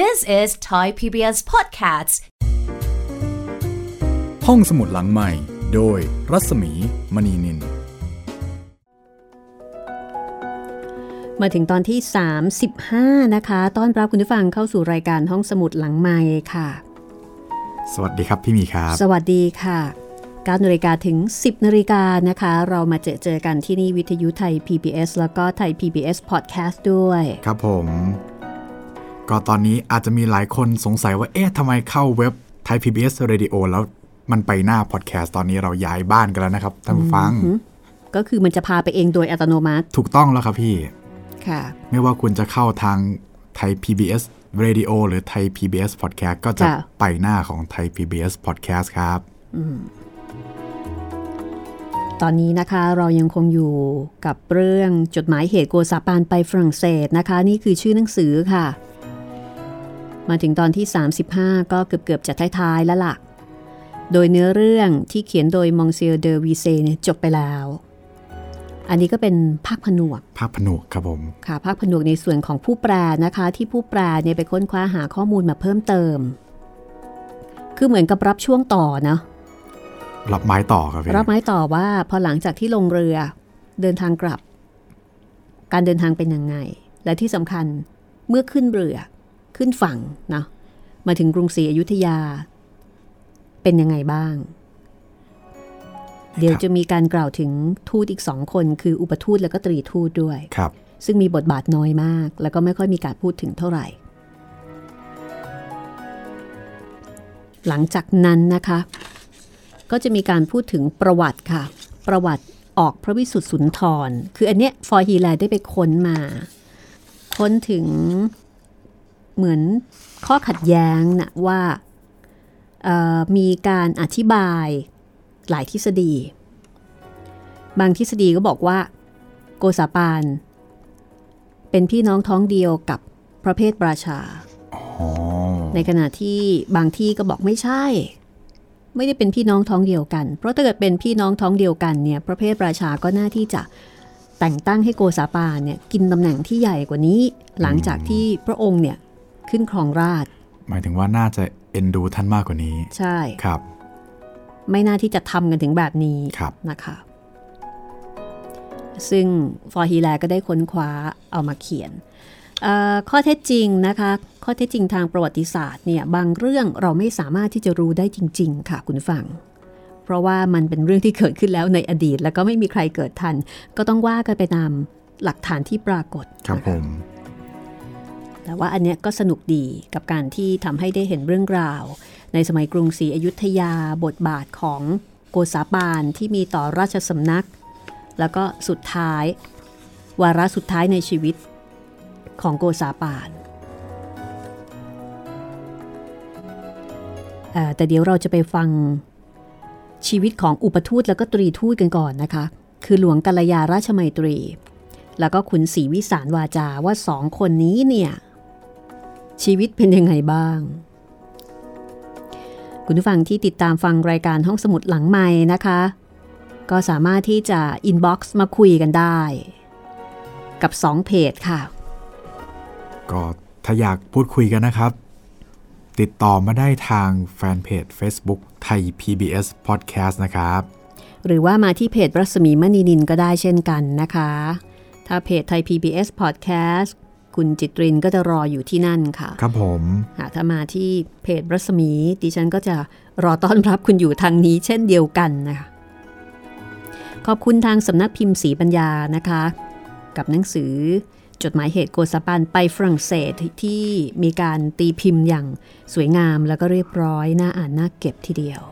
This is Thai PBS Podcasts ห้องสมุดหลังใหม่ โดยรัศมีมณีนิน มาถึงตอนที่ 35 นะคะ ต้อนรับคุณผู้ฟังเข้าสู่รายการห้องสมุดหลังใหม่ค่ะ สวัสดีครับพี่หมีครับ สวัสดีค่ะ9นาฬิกาถึง 10นาฬิกานะคะ เรามาเจอเจอกันที่นี่วิทยุไทย PBS แล้วก็ไทย PBS Podcast ด้วย ครับผม ก็ตอนนี้อาจจะมีหลายคนสงสัยว่าเอ๊ะทำไมเข้าเว็บไทย PBS Radio แล้วมันไปหน้าพอดแคสต์ตอนนี้เราย้ายบ้านกันแล้วนะครับท่านผู้ฟัง ก็คือมันจะพาไปเองโดยอัตโนมัติ ถูกต้องแล้วครับพี่ ค่ะ ไม่ว่าคุณจะเข้าทางไทย PBS Radio หรือไทย PBS Podcast ก็จะค่ะไปหน้าของไทย PBS Podcast ครับตอนนี้นะคะเรายังคงอยู่กับเรื่องจดหมายเหตุโกซาปานไปฝรั่งเศสนะคะ นี่คือชื่อหนังสือค่ะ มาถึงตอนที่ 35 ก็เกือบเกือบๆจะท้ายๆแล้วล่ะ โดยเนื้อเรื่องที่เขียนโดยมองเซียเดอวีเซเนี่ยจบไปแล้ว อันนี้ก็เป็นภาคผนวก ภาพผนวกครับผม ค่ะ ภาคผนวกในส่วนของผู้แปลนะคะ ที่ผู้แปลเนี่ยไปค้นคว้าหาข้อมูลมาเพิ่มเติม คือเหมือนกับรับช่วงต่อเนาะรับไม้ต่อครับพี่รับไม้ต่อว่าพอหลังจากที่ลงเรือเดินทางกลับ การเดินทางเป็นยังไง และที่สำคัญเมื่อขึ้นเรือ ขึ้นฝั่งนะมาถึงกรุงศรีอยุธยา เป็นยังไงบ้าง เดี๋ยวจะมีการกล่าวถึงทูตอีกสองคน คืออุปทูตแล้วก็ตรีทูตด้วยครับ ซึ่งมีบทบาทน้อยมาก แล้วก็ไม่ค่อยมีการพูดถึงเท่าไหร่ หลังจากนั้นนะคะ ก็จะมีการพูดถึงประวัติค่ะ ประวัติออกพระวิสุทธิสุนทร คืออันเนี้ยฟอร์ฮีแลนด์ได้ไปค้นมา ค้นถึง เหมือนข้อขัดแย้งนะว่าเอ่อมีการอธิบายหลายทฤษฎี บางทฤษฎีก็บอกว่า โกซาปาน เป็นพี่น้องท้องเดียวกับพระเพทราชาอ๋อในขณะที่บางที่ก็บอกไม่ใช่ ไม่ได้เป็นพี่น้องท้องเดียวกัน เพราะถ้าเกิดเป็นพี่น้องท้องเดียวกันเนี่ยพระเพทราชาก็น่าที่จะแต่งตั้งให้โกซาปานเนี่ยกินตำแหน่งที่ใหญ่กว่านี้ หลังจากที่พระองค์เนี่ย ขึ้นครองราชย์หมายถึงว่าน่าจะเอ็นดูท่านมากกว่านี้ ใช่ครับ ไม่น่าที่จะทำกันถึงแบบนี้ครับนะคะ ซึ่งฟอร์ฮีแลก็ได้ค้นคว้าเอามาเขียนเอ่อข้อเท็จจริงนะคะ ข้อเท็จจริงทางประวัติศาสตร์เนี่ยบางเรื่องเราไม่สามารถที่จะรู้ได้จริง ๆ ค่ะคุณผู้ฟัง เพราะว่ามันเป็นเรื่องที่เกิดขึ้นแล้วในอดีต แล้วก็ไม่มีใครเกิดทัน ก็ต้องว่ากันไปตามหลักฐานที่ปรากฏครับนะะผม แต่ว่าอันเนี้ยก็สนุกดีกับการที่ทำให้ได้เห็นเรื่องราว ในสมัยกรุงศรีอยุธยาบทบาทของโกษาปานที่มีต่อราชสำนัก แล้วก็สุดท้าย วาระสุดท้ายในชีวิตของโกษาปานแต่เดี๋ยวเราจะไปฟังชีวิตของอุปทูตแล้วก็ตรีทูตกันก่อนนะคะ คือหลวงกัลยาราชมัยตรี แล้วก็คุณศรีวิสารวาจาว่าสองคนนี้เนี่ย ชีวิตเป็นยังไงบ้าง คุณผู้ฟังที่ติดตามฟังรายการห้องสมุดหลังไมค์นะคะ ก็สามารถที่จะ inbox มาคุยกันได้ กับ 2 เพจค่ะ ก็ถ้าอยากพูดคุยกันนะครับ ติดต่อมาได้ทางแฟนเพจ Facebook Thai PBS Podcast นะครับ หรือว่ามาที่เพจรัศมีมณีนินก็ได้เช่นกันนะคะ ถ้าเพจไทย PBS Podcast คุณจิตรินก็จะรออยู่ที่นั่นค่ะ ครับผมหากถ้ามาที่เพจรัศมีดิฉันก็จะรอต้อนรับคุณอยู่ทางนี้เช่นเดียวกันนะคะขอบคุณทางสำนักพิมพ์สีปัญญานะคะ กับหนังสือจดหมายเหตุโกซาปันไปฝรั่งเศสที่มีการตีพิมพ์อย่างสวยงามแล้วก็เรียบร้อยน่าอ่านน่าเก็บทีเดียว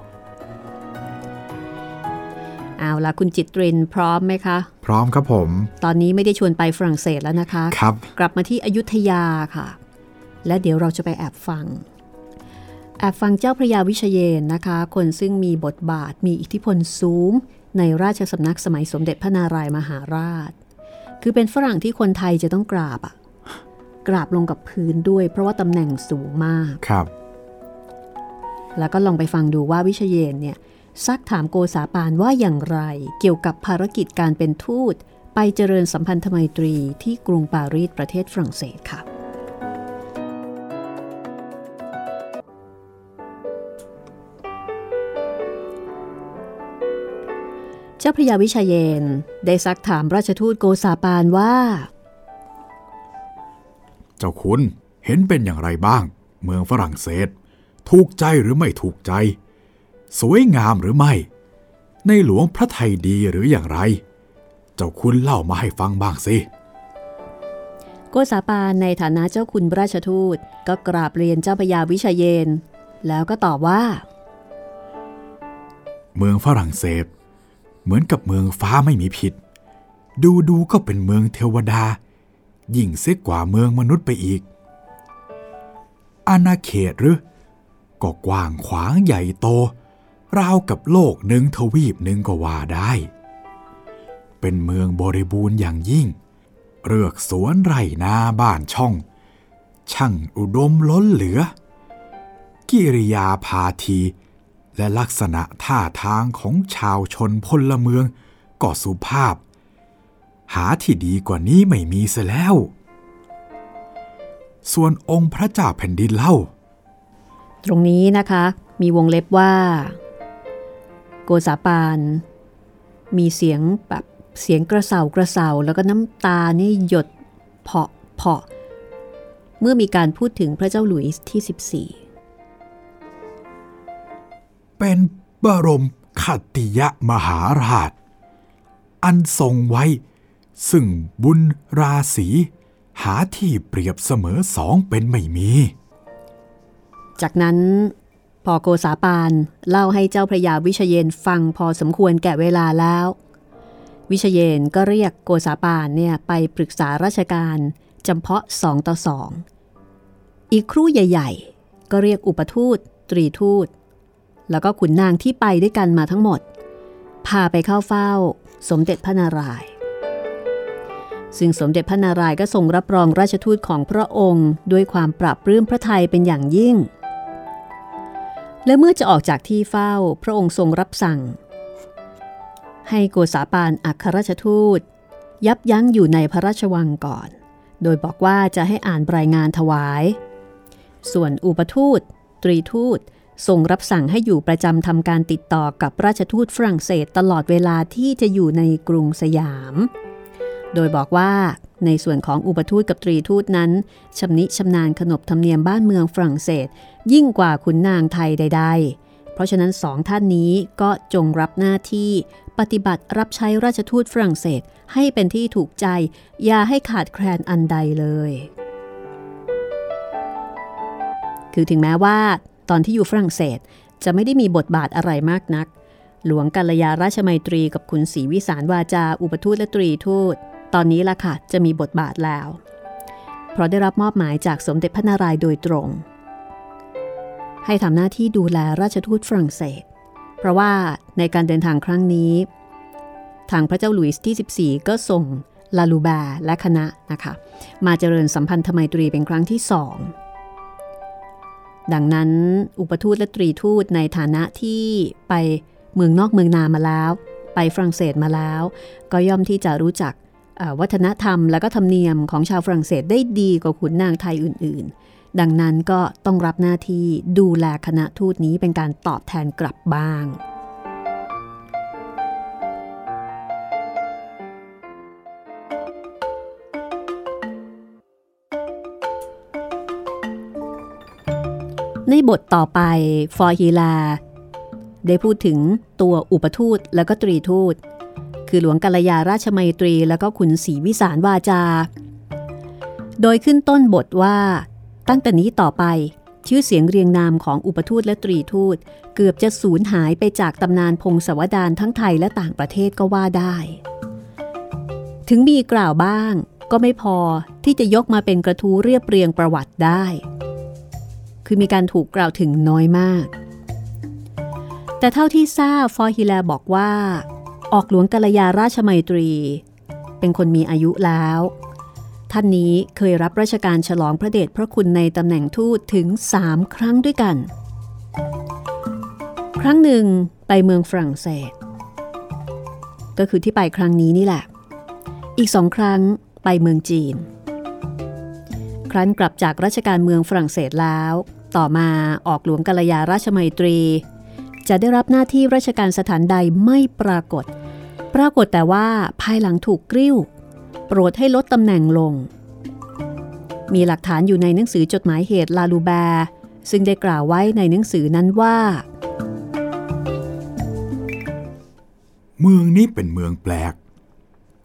เอาละคุณจิตรินพร้อมไหมคะ พร้อมครับผม ตอนนี้ไม่ได้ชวนไปฝรั่งเศสแล้วนะคะ ครับ กลับมาที่อยุธยาค่ะ และเดี๋ยวเราจะไปแอบฟัง แอบฟังเจ้าพระยาวิเชยนนะคะ คนซึ่งมีบทบาทมีอิทธิพลสูง ในราชสำนักสมัยสมเด็จพระนารายมหาราช คือเป็นฝรั่งที่คนไทยจะต้องกราบอะกราบลงกับพื้นด้วย เพราะว่าตำแหน่งสูงมาก ครับ แล้วก็ลองไปฟังดูว่าวิเชยนเนี่ย ซักถามโกษาปานว่าอย่างไรเกี่ยวกับภารกิจการเป็นทูต ไปเจริญสัมพันธไมตรีที่กรุงปารีสประเทศฝรั่งเศสค่ะ เจ้าพระยาวิชยเยน ได้ซักถามราชทูตโกษาปานว่า เจ้าคุณเห็นเป็นอย่างไรบ้าง เมืองฝรั่งเศส ถูกใจหรือไม่ถูกใจ สวยงามหรือไม่ ในหลวงพระไทยดีหรืออย่างไร เจ้าคุณเล่ามาให้ฟังบ้างสิ โกษาปานในฐานะเจ้าคุณราชทูตก็กราบเรียนเจ้าพระยาวิชาเยน แล้วก็ตอบว่า เมืองฝรั่งเศส เหมือนกับเมืองฟ้าไม่มีผิด ดูดูก็เป็นเมืองเทวดา ยิ่งเสียกว่าเมืองมนุษย์ไปอีก อาณาเขตหรือก็กว้างขวางใหญ่โต ราวกับโลกหนึ่งทวีปหนึ่งก็ว่าได้ เป็นเมืองบริบูรณ์อย่างยิ่ง เรือกสวนไร่นาบ้านช่อง ช่างอุดมล้นเหลือ กิริยาพาที และลักษณะท่าทางของชาวชนพลเมืองก็สุภาพ หาที่ดีกว่านี้ไม่มีเสียแล้ว ส่วนองค์พระเจ้าแผ่นดินเล่า ตรงนี้นะคะมีวงเล็บว่า กษาปาน มีเสียงแบบเสียงกระเสากระเสาแล้วก็น้ำตานี่หยดเพาะเพาะเมื่อมีการพูดถึงพระเจ้าหลุยส์ที่ 14 เป็นบรมคติยมหาราช อันทรงไว้ ซึ่งบุญราศีหาที่เปรียบเสมอสองเป็นไม่มี จากนั้น พอโกษาปานเล่าให้เจ้าพระยาวิเชยนฟังพอสมควรแก่เวลาแล้ว วิเชยนก็เรียกโกษาปานเนี่ยไปปรึกษาราชการจำเพาะสองต่อสองอีกครู่ใหญ่ ๆ ก็เรียกอุปทูต ตรีทูต แล้วก็ขุนนางที่ไปด้วยกันมาทั้งหมด พาไปเข้าเฝ้า สมเด็จพระนารายณ์ซึ่งสมเด็จพระนารายณ์ก็ทรงรับรองราชทูตของพระองค์ ด้วยความปรับปลื้มพระทัยเป็นอย่างยิ่ง และเมื่อจะออกจากที่เฝ้าพระองค์ทรงรับสั่ง ให้โกษาปานอัครราชทูต ยับยั้งอยู่ในพระราชวังก่อน โดยบอกว่าจะให้อ่านรายงานถวาย ส่วนอุปทูต ตรีทูตทรงรับสั่งให้อยู่ประจำทำการติดต่อกับราชทูตฝรั่งเศสตลอดเวลาที่จะอยู่ในกรุงสยาม โดยบอกว่า ในส่วนของอุปทูตกับตรีทูตนั้นชำนิชำนาญขนบธรรมเนียมบ้านเมืองฝรั่งเศส ยิ่งกว่าขุนนางไทยใด ๆ เพราะฉะนั้นสองท่านนี้ก็จงรับหน้าที่ปฏิบัติรับใช้ราชทูตฝรั่งเศสให้เป็นที่ถูกใจ อย่าให้ขาดแคลนอันใดเลย คือถึงแม้ว่า ตอนที่อยู่ฝรั่งเศสจะไม่ได้มีบทบาทอะไรมากนัก หลวงกัลยาราชมัยตรีกับคุณศรีวิสารวาจา อุปทูตและตรีทูต ตอนนี้ล่ะค่ะ จะมีบทบาทแล้ว เพราะได้รับมอบหมายจากสมเด็จพระนารายณ์โดยตรง ให้ทำหน้าที่ดูแลราชทูตฝรั่งเศส เพราะว่าในการเดินทางครั้งนี้ ทางพระเจ้าหลุยส์ที่ 14 ก็ส่งลาลูบรและคณะนะคะมาเจริญสัมพันธไมตรีเป็นครั้งที่สองดังนั้นอุปทูตและตรีทูตในฐานะที่ไปเมืองนอกเมืองนามาแล้ว ไปฝรั่งเศสมาแล้ว ก็ย่อมที่จะรู้จัก วัฒนธรรมและก็ธรรมเนียมของชาวฝรั่งเศสได้ดีกว่าขุนนางไทยอื่น ๆ ดังนั้นก็ต้องรับหน้าที่ดูแลคณะทูตนี้เป็นการตอบแทนกลับบ้าง ในบทต่อไปฟอร์ฮีลา ได้พูดถึงตัวอุปทูตและก็ตรีทูต คือหลวงกัลยาราชมัยตรีแล้วก็ขุนศรีวิสารวาจา โดยขึ้นต้นบทว่า ตั้งแต่นี้ต่อไปชื่อเสียงเรียงนามของอุปทูตและตรีทูต เกือบจะสูญหายไปจากตำนานพงศาวดารทั้งไทยและต่างประเทศก็ว่าได้ ถึงมีกล่าวบ้าง ก็ไม่พอที่จะยกมาเป็นกระทู้เรียบเรียงประวัติได้ คือมีการถูกกล่าวถึงน้อยมาก แต่เท่าที่ทราบฟอร์ฮิแลบอกว่า ออกหลวงกัลยาราชมัยตรี เป็นคนมีอายุแล้ว ท่านนี้เคยรับราชการฉลองพระเดชพระคุณในตำแหน่งทูตถึงสามครั้งด้วยกัน ครั้งหนึ่งไปเมืองฝรั่งเศส ก็คือที่ไปครั้งนี้นี่แหละ อีกสองครั้งไปเมืองจีน ครั้นกลับจากราชการเมืองฝรั่งเศสแล้ว ต่อมาออกหลวงกัลยาราชมัยตรี จะได้รับหน้าที่ราชการสถานใดไม่ปรากฏ ปรากฏแต่ว่าภายหลังถูกกริ้ว โปรดให้ลดตำแหน่งลง มีหลักฐานอยู่ในหนังสือจดหมายเหตุลาลูแบร์ซึ่งได้กล่าวไว้ในหนังสือนั้นว่า เมืองนี้เป็นเมืองแปลก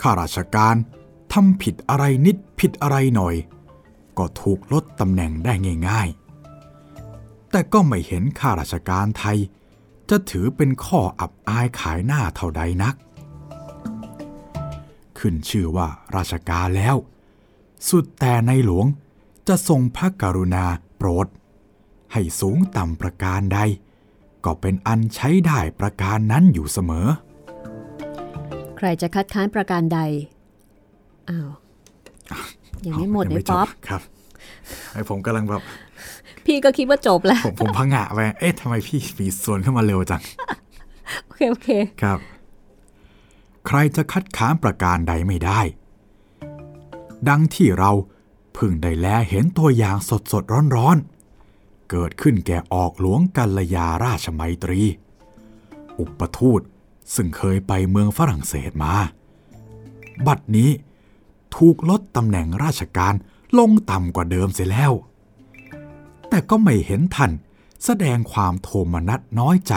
ข้าราชการทำผิดอะไรนิดผิดอะไรหน่อย ก็ถูกลดตำแหน่งได้ง่ายๆ แต่ก็ไม่เห็นข้าราชการไทย จะถือเป็นข้ออับอายขายหน้าเท่าใดนัก ขึ้นชื่อว่าราชการแล้ว สุดแต่ในหลวงจะทรงพระกรุณาโปรด ให้สูงต่ำประการใด ก็เป็นอันใช้ได้ประการนั้นอยู่เสมอ ใครจะคัดค้านประการใด อ้าวยังไม่หมดยังเลยจป๊อปครับไอผมกำลังแบบ พี่ก็คิดว่าจบแล้ว ผมผมพังงะไปเอ๊ะทำไมพี่มีส่วนเข้ามาเร็วจัง โอเค โอเค ครับ ใครจะคัดค้านประการใดไม่ได้ ดังที่เราเพิ่งได้แลเห็นตัวอย่างสดสดร้อนร้อนๆ เกิดขึ้นแก่ออกหลวงกัลยาราชมัยตรี อุปทูตซึ่งเคยไปเมืองฝรั่งเศสมา บัดนี้ถูกลดตำแหน่งราชการลงต่ำกว่าเดิมเสียแล้ว แต่ก็ไม่เห็นท่านแสดงความโทมนัสน้อยใจ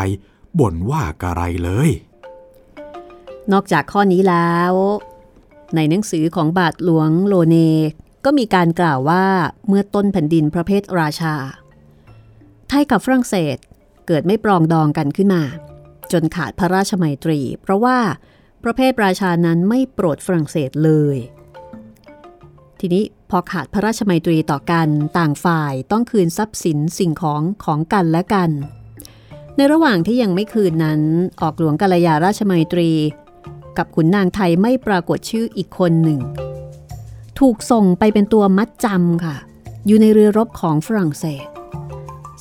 บ่นว่ากระไรเลย นอกจากข้อนี้แล้ว ในหนังสือของบาทหลวงโลเนก็มีการกล่าวว่าเมื่อต้นแผ่นดินพระเพทราชา ไทยกับฝรั่งเศสเกิดไม่ปรองดองกันขึ้นมา จนขาดพระราชมัยตรี เพราะว่าพระเพทราชานั้นไม่โปรดฝรั่งเศสเลย ทีนี้พอขาดพระราชมัยตรีต่อกันต่างฝ่ายต้องคืนทรัพย์สินสิ่งของของกันและกัน ในระหว่างที่ยังไม่คืนนั้นออกหลวงกัลยาราชมัยตรี กับขุนนางไทยไม่ปรากฏชื่ออีกคนหนึ่ง ถูกส่งไปเป็นตัวมัดจำค่ะ อยู่ในเรือรบของฝรั่งเศส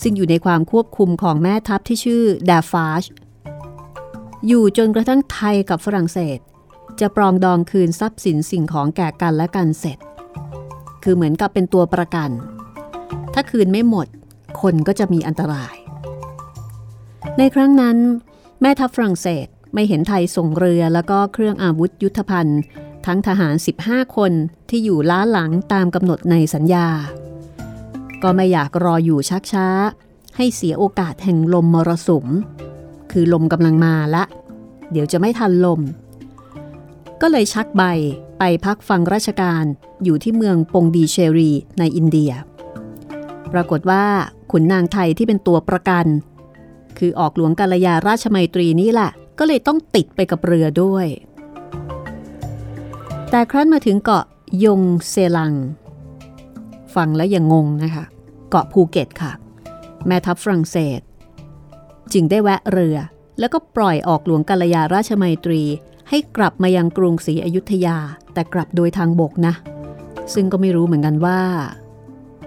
ซึ่งอยู่ในความควบคุมของแม่ทัพที่ชื่อดาฟาชอยู่จนกระทั่งไทยกับฝรั่งเศส จะปรองดองคืนทรัพย์สินสิ่งของแก่กันและกันเสร็จ คือเหมือนกับเป็นตัวประกัน ถ้าคืนไม่หมด คนก็จะมีอันตราย ในครั้งนั้น แม่ทัพฝรั่งเศส ไม่เห็นไทยส่งเรือแล้วก็เครื่องอาวุธยุทธภัณฑ์ ทั้งทหาร 15 คนที่อยู่ล้าหลังตามกำหนดในสัญญา ก็ไม่อยากรออยู่ชักช้า ให้เสียโอกาสแห่งลมมรสุม คือลมกำลังมาละ เดี๋ยวจะไม่ทันลม ก็เลยชักใบไปพักฟังราชการอยู่ที่เมืองปงดีเชรีในอินเดีย ปรากฏว่าขุนนางไทยที่เป็นตัวประกัน คือออกหลวงกาลยาราชมัยตรีนี่แหละ ก็เลยต้องติดไปกับเรือด้วย แต่ครั้นมาถึงเกาะยงเซลัง ฟังแล้วยังงงนะคะ เกาะภูเก็ตค่ะ แม่ทัพฝรั่งเศส จึงได้แวะเรือ แล้วก็ปล่อยออกหลวงกาลยาราชมัยตรี ให้กลับมายังกรุงศรีอยุธยา แต่กลับโดยทางบกนะ ซึ่งก็ไม่รู้เหมือนกันว่า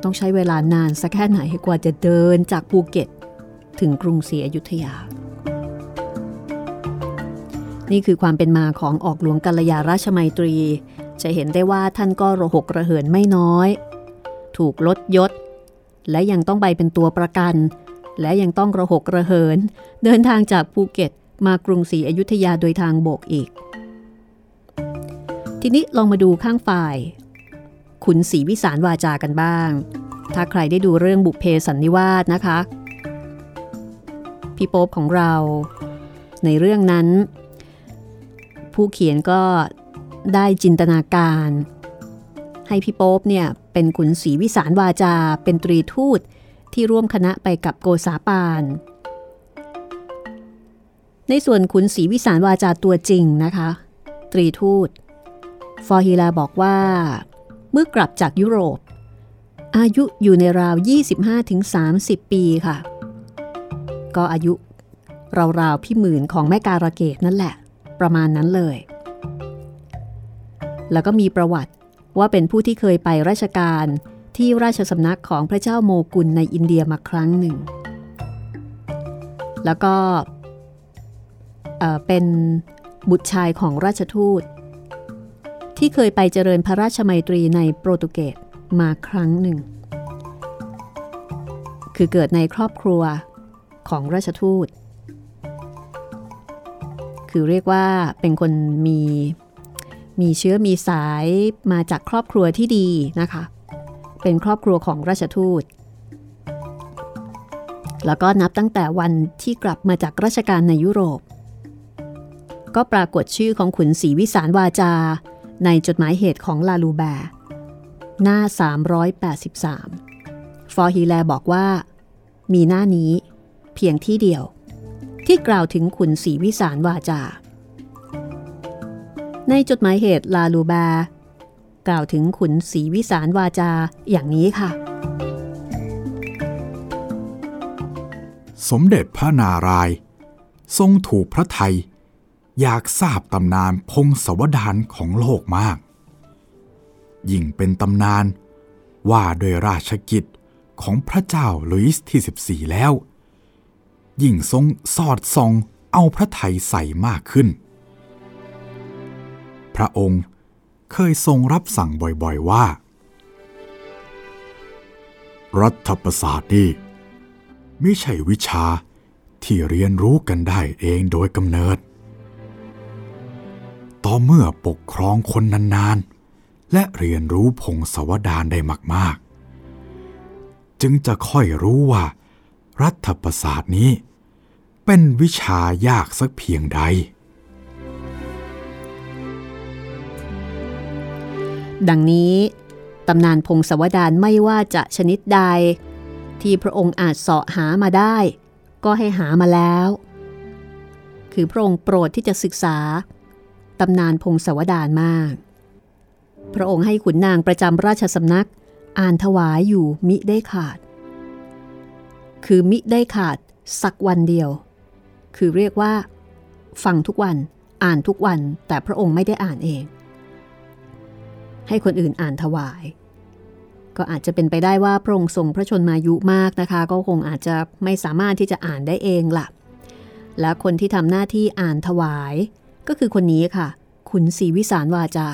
ต้องใช้เวลานานสักแค่ไหนกว่าจะเดินจากภูเก็ต ถึงกรุงศรีอยุธยา นี่คือความเป็นมาของออกหลวงกัลยาราชมัยตรี จะเห็นได้ว่าท่านก็ระหกระเหินไม่น้อย ถูกลดยศ และยังต้องไปเป็นตัวประกัน และยังต้องระหกระเหิน เดินทางจากภูเก็ตมากรุงศรีอยุธยาโดยทางบกอีก ทีนี้ลองมาดูข้างฝ่าย ขุนศรีวิสารวาจากันบ้าง ถ้าใครได้ดูเรื่องบุพเพสันนิวาสนะคะ พี่โป๊บของเรา ในเรื่องนั้น ผู้เขียนก็ได้จินตนาการ ให้พี่โป๊บเนี่ยเป็นขุนศรีวิสารวาจา เป็นตรีทูตที่ร่วมคณะไปกับโกษาปาน ในส่วนขุนศรีวิสารวาจาตัวจริงนะคะ ตรีทูต ฟอร์ฮิลาบอกว่า เมื่อกลับจากยุโรป อายุอยู่ในราว 25-30 ปีค่ะ ก็อายุราวๆพี่หมื่นของแม่การะเกดนั่นแหละ ประมาณนั้นเลย แล้วก็มีประวัติว่าเป็นผู้ที่เคยไปราชการที่ราชสำนักของพระเจ้าโมกุลในอินเดียมาครั้งหนึ่ง แล้วก็เเป็นบุตรชายของราชทูต ที่เคยไปเจริญพระราชมัยตรีในโปรตุเกสมาครั้งหนึ่ง คือเกิดในครอบครัวของราชทูต คือเรียกว่าเป็นคนมีมีเชื้อมีสายมาจากครอบครัวที่ดีนะคะ เป็นครอบครัวของราชทูต แล้วก็นับตั้งแต่วันที่กลับมาจากราชการในยุโรป ก็ปรากฏชื่อของขุนศรีวิสารวาจา ในจดหมายเหตุของลาลูแบร์หน้า 383 ฟอร์ฮีแลบอกว่า มีหน้านี้เพียงที่เดียว ที่กล่าวถึงขุนศรีวิสารวาจา ในจดหมายเหตุลาลูแบร์กล่าวถึงขุนศรีวิสารวาจาอย่างนี้ค่ะ สมเด็จพระนารายณ์ทรงถูกพระไทย อยากทราบตำนานพงศวดานของโลกมาก ยิ่งเป็นตำนานว่าโดยราชกิจของพระเจ้าลุยส์ที่ 14 แล้ว ยิ่งทรงสอดส่องเอาพระไทยใส่มากขึ้น พระองค์เคยทรงรับสั่งบ่อยๆว่า รัฐประศาสตร์นี่ไม่ใช่วิชาที่เรียนรู้กันได้เองโดยกำเนิด ต่อเมื่อปกครองคนนานๆ และเรียนรู้พงศวดารได้มากๆ จึงจะค่อยรู้ว่ารัฐประศาสตร์นี้ เป็นวิชายากสักเพียงใด ดังนี้ตำนานพงศาวดารไม่ว่าจะชนิดใด ที่พระองค์อาจเสาะหามาได้ ก็ให้หามาแล้ว คือพระองค์โปรดที่จะศึกษาตำนานพงศาวดารมาก พระองค์ให้ขุนนางประจำราชสำนักอ่านถวายอยู่มิได้ขาด คือมิได้ขาดสักวันเดียว คือเรียกว่า ฟังทุกวันอ่านทุกวันแต่พระองค์ไม่ได้อ่านเอง ให้คนอื่นอ่านถวาย ก็อาจจะเป็นไปได้ว่าพระองค์ทรงพระชนมายุมากนะคะ ก็คงอาจจะไม่สามารถที่จะอ่านได้เองล่ะ และคนที่ทำหน้าที่อ่านถวาย ก็คือคนนี้ค่ะ ขุนศรีวิสารวาจา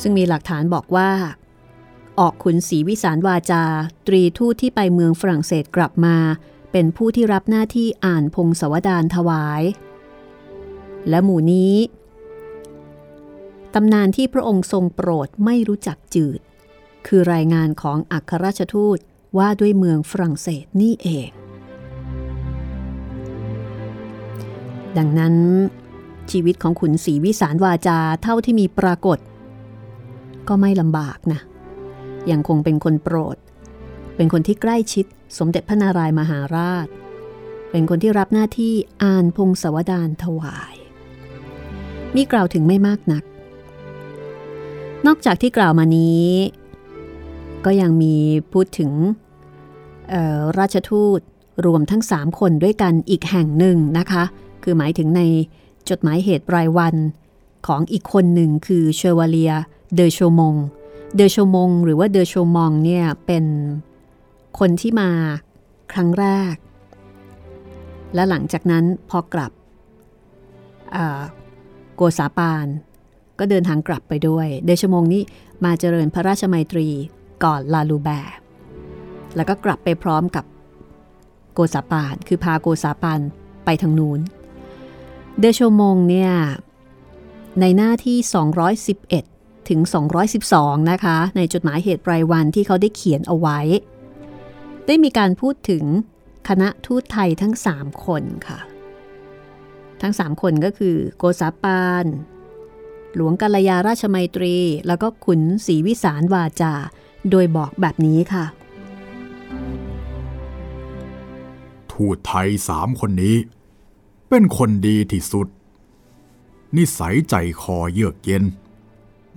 ซึ่งมีหลักฐานบอกว่า ออกขุนศรีวิสารวาจา ตรีทูตที่ไปเมืองฝรั่งเศสกลับมา เป็นผู้ที่รับหน้าที่อ่านพงศวดารถวาย และหมู่นี้ตำนานที่พระองค์ทรงโปรดไม่รู้จักจืด คือรายงานของอัครราชทูตว่าด้วยเมืองฝรั่งเศสนี่เอง ดังนั้น ชีวิตของขุนศรีวิสารวาจาเท่าที่มีปรากฏ ก็ไม่ลำบากนะ ยังคงเป็นคนโปรด เป็นคนที่ใกล้ชิด สมเด็จพระนารายมหาราช เป็นคนที่รับหน้าที่อ่านพงศาวดารถวาย มีกล่าวถึงไม่มากนัก นอกจากที่กล่าวมานี้ ก็ยังมีพูดถึงราชทูตรวมทั้ง 3 คนด้วยกันอีกแห่งหนึ่งนะคะ คือหมายถึงในจดหมายเหตุรายวันของอีกคนหนึ่งคือเชวาเลียเดอโชมง เดอโชมง หรือว่าเดอโชมองเนี่ยเป็น คนที่มาครั้งแรก และหลังจากนั้นพอกลับโกษาปานก็เดินทางกลับไปด้วย เดชมงนี้มาเจริญพระราชมัยตรีก่อนลาลูแบร์แล้วก็กลับไปพร้อมกับโกษาปาน คือพาโกษาปานไปทางนู้น เดชมงเนี่ยในหน้าที่ 211 ถึง 212 นะคะ ในจดหมายเหตุรายวันที่เขาได้เขียนเอาไว้ ได้มีการพูดถึงคณะทูตไทยทั้ง 3 คนค่ะ ทั้ง 3 คนก็คือโกษาปาน หลวงกัลยาราชมัยตรี แล้วก็ขุนศรีวิสารวาจา โดยบอกแบบนี้ค่ะ ทูตไทยสามคนนี้ เป็นคนดีที่สุด นิสัยใจคอเยือกเย็น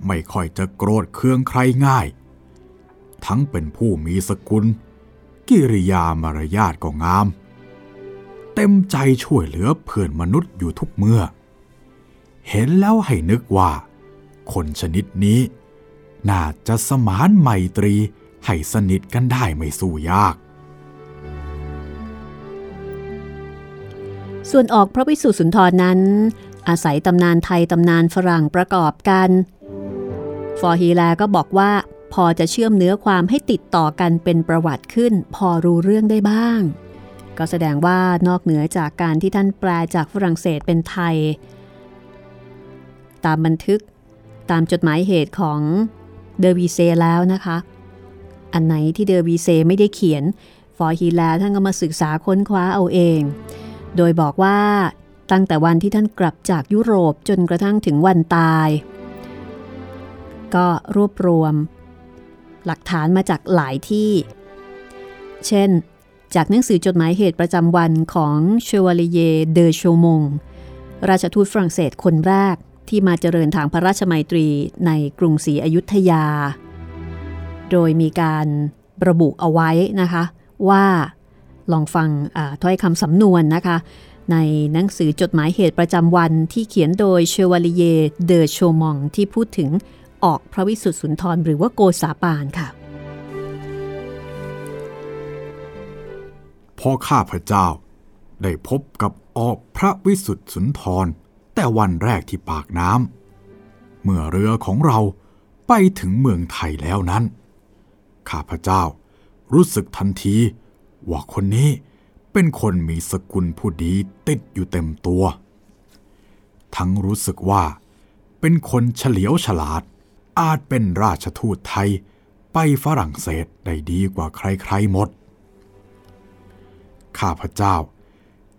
ไม่ค่อยจะโกรธเคืองใครง่าย ทั้งเป็นผู้มีสกุล กิริยามารยาทก็งาม เต็มใจช่วยเหลือเพื่อนมนุษย์อยู่ทุกเมื่อ เห็นแล้วให้นึกว่า คนชนิดนี้ น่าจะสมานไมตรีให้สนิทกันได้ไม่สู้ยาก ส่วนออกพระวิสุทธิสุนทรนั้น อาศัยตำนานไทยตำนานฝรั่งประกอบกัน ฟอร์ฮีแลก็บอกว่า พอจะเชื่อมเนื้อความให้ติดต่อกันเป็นประวัติขึ้น พอรู้เรื่องได้บ้าง ก็แสดงว่านอกเหนือจากการที่ท่านแปลจากฝรั่งเศสเป็นไทย ตามบันทึกตามจดหมายเหตุของเดอวีเซแล้วนะคะ อันไหนที่เดอวีเซไม่ได้เขียน ฟอร์ฮีแลท่านก็มาศึกษาค้นคว้าเอาเอง โดยบอกว่าตั้งแต่วันที่ท่านกลับจากยุโรปจนกระทั่งถึงวันตาย ก็รวบรวม หลักฐานมาจากหลายที่ เช่น จากหนังสือจดหมายเหตุประจำวันของเชวาลีเยเดอโชมง ราชทูตฝรั่งเศสคนแรกที่มาเจริญทางพระราชมัยตรีในกรุงศรีอยุธยา โดยมีการระบุเอาไว้นะคะ ว่าลองฟังถ้อยคำสำนวนนะคะ ในหนังสือจดหมายเหตุประจำวันที่เขียนโดยเชวาลีเยเดอโชมองที่พูดถึง ออกพระวิสุทธิสุนทรหรือว่าโกษาปานค่ะพอข้าพเจ้า ได้พบกับออกพระวิสุทธิสุนทร แต่วันแรกที่ปากน้ำเมื่อเรือของเราไปถึงเมืองไทยแล้วนั้น ข้าพเจ้ารู้สึกทันทีว่าคนนี้เป็นคนมีสกุลผู้ดีติดอยู่เต็มตัว ทั้งรู้สึกว่าเป็นคนเฉลียวฉลาด อาจเป็นราชทูตไทยไปฝรั่งเศสได้ดีกว่าใครๆหมด ข้าพเจ้า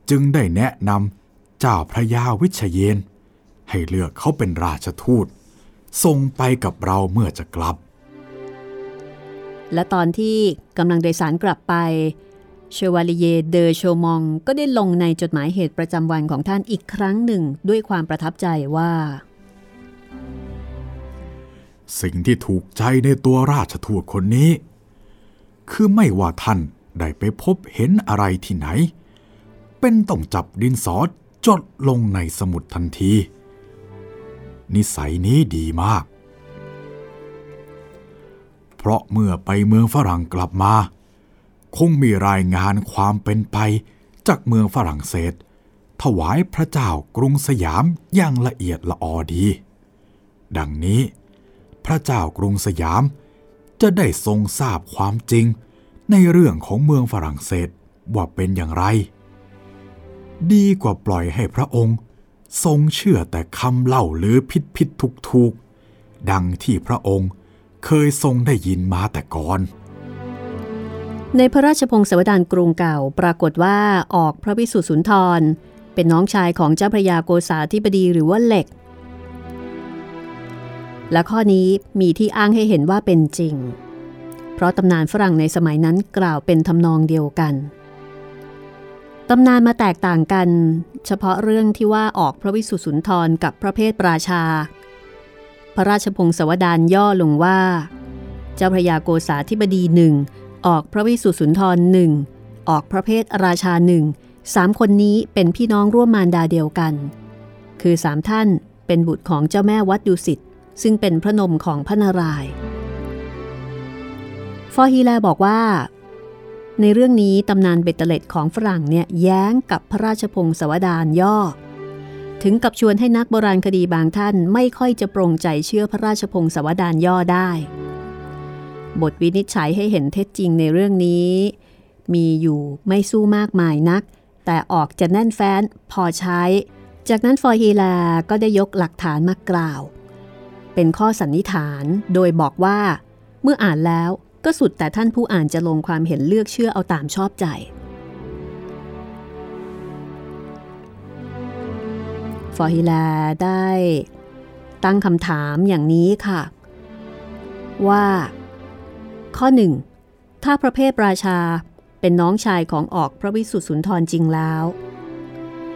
จึงได้แนะนำเจ้าพระยาวิชเยน ให้เลือกเขาเป็นราชทูตส่งไปกับเราเมื่อจะกลับ และตอนที่กำลังโดยสารกลับไปเชวาลีเยเดอโชมองก็ได้ลงในจดหมายเหตุประจำวันของท่านอีกครั้งหนึ่งด้วยความประทับใจว่า สิ่งที่ถูกใจในตัวราชทูตคนนี้ คือไม่ว่าท่านได้ไปพบเห็นอะไรที่ไหน เป็นต้องจับดินสอจดลงในสมุดทันที นิสัยนี้ดีมาก เพราะเมื่อไปเมืองฝรั่งกลับมา คงมีรายงานความเป็นไปจากเมืองฝรั่งเศส ถวายพระเจ้ากรุงสยามอย่างละเอียดละออดี ดังนี้ พระเจ้ากรุงสยาม จะได้ทรงทราบความจริงในเรื่องของเมืองฝรั่งเศสว่าเป็นอย่างไร ดีกว่าปล่อยให้พระองค์ ทรงเชื่อแต่คำเล่าหรือผิดผิดถูกถูกดังที่พระองค์เคยทรงได้ยินมาแต่ก่อน ในพระราชพงศาวดารกรุงเก่าปรากฏว่าออกพระวิสุทธิสุนทร เป็นน้องชายของเจ้าพระยาโกษาธิบดีหรือว่าเหล็ก และข้อนี้มีที่อ้างให้เห็นว่าเป็นจริง เพราะตำนานฝรั่งในสมัยนั้นกล่าวเป็นทำนองเดียวกันตำนานมาแตกต่างกัน เฉพาะเรื่องที่ว่าออกพระวิสุทธิสุนทรกับพระเพศปราชา พระราชพงศาวดารย่อลงว่า เจ้าพระยาโกษาธิบดีหนึ่งออกพระวิสุสุนทรหนึ่งออกพระเพศราชาหนึ่งสามคนนี้เป็นพี่น้องร่วมมารดาเดียวกัน คือสามท่านเป็นบุตรของเจ้าแม่วัดดุสิต ซึ่งเป็นพระนมของพระนารายณ์ฟอฮีแลบอกว่า ในเรื่องนี้ตำนานเบตเตเล็ดของฝรั่งเนี่ยแย้งกับพระราชพงศาวดารย่อ ถึงกับชวนให้นักโบราณคดีบางท่านไม่ค่อยจะปรงใจเชื่อพระราชพงศาวดารย่อได้ บทวินิจฉัยให้เห็นเท็จจริงในเรื่องนี้ มีอยู่ไม่สู้มากมายนัก แต่ออกจะแน่นแฟ้นพอใช้ จากนั้นฟอร์ฮีลาก็ได้ยกหลักฐานมากล่าว เป็นข้อสันนิษฐาน โดยบอกว่า เมื่ออ่านแล้วก็สุดแต่ท่านผู้อ่านจะลงความเห็นเลือกเชื่อเอาตามชอบใจ ฟอร์ฮิลาได้ ตั้งคำถามอย่างนี้ค่ะ ว่า ข้อหนึ่งถ้าพระเพศราชาเป็นน้องชายของออกพระวิสุทธิสุนทรจริงแล้ว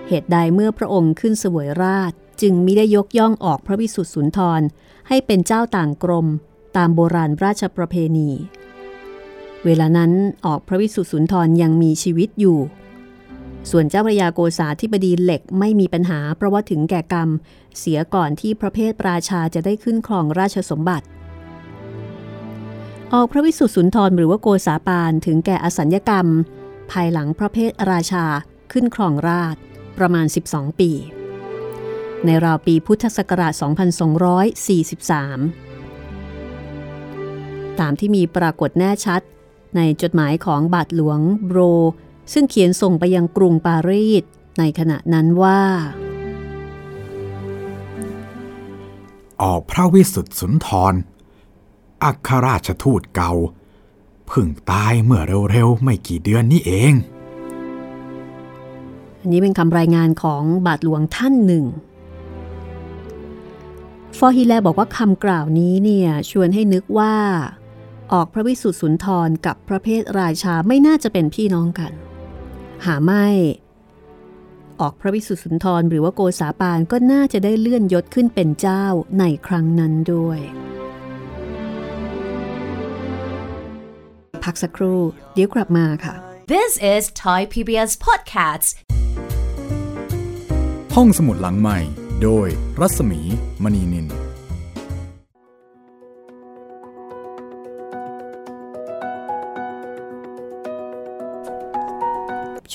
เหตุใดเมื่อพระองค์ขึ้นเสวยราชจึงมิได้ยกย่องออกพระวิสุทธิสุนทร ให้เป็นเจ้าต่างกรม ตามโบราณราชประเพณี เวลานั้นออกพระวิสุทธิสุนทรยังมีชีวิตอยู่ ส่วนเจ้าพระยาโกษาธิบดีเหล็กไม่มีปัญหาเพราะว่าถึงแก่กรรม เสียก่อนที่พระเพศราชาจะได้ขึ้นครองราชสมบัติ ออกพระวิสุทธิสุนทรหรือว่าโกษาปานถึงแก่อสัญญกรรม ภายหลังพระเพศราชาขึ้นครองราชประมาณ 12 ปี ในราวปีพุทธศักราช 2243 ตามที่มีปรากฏแน่ชัด ในจดหมายของบาทหลวงโบร ซึ่งเขียนส่งไปยังกรุงปารีสในขณะนั้นว่า ออกพระวิสุทธิสุนทร อัครราชทูตเก่าเพิ่งตายเมื่อเร็วๆ ไม่กี่เดือนนี้เอง อันนี้เป็นคำรายงานของบาทหลวงท่านหนึ่ง ฟอร์ฮิแลบอกว่าคำกล่าวนี้เนี่ยชวนให้นึกว่า ออกพระวิสุทธิสุนทรกับพระเพทราชาไม่น่าจะเป็นพี่น้องกัน หาไม่ ออกพระวิสุทธิสุนทรหรือว่าโกษาปานก็น่าจะได้เลื่อนยศขึ้นเป็นเจ้าในครั้งนั้นด้วยพักสักครู่ เดี๋ยวกลับมาค่ะ This is Thai PBS Podcasts. ห้องสมุดหลังใหม่ โดยรัศมีมณีนินช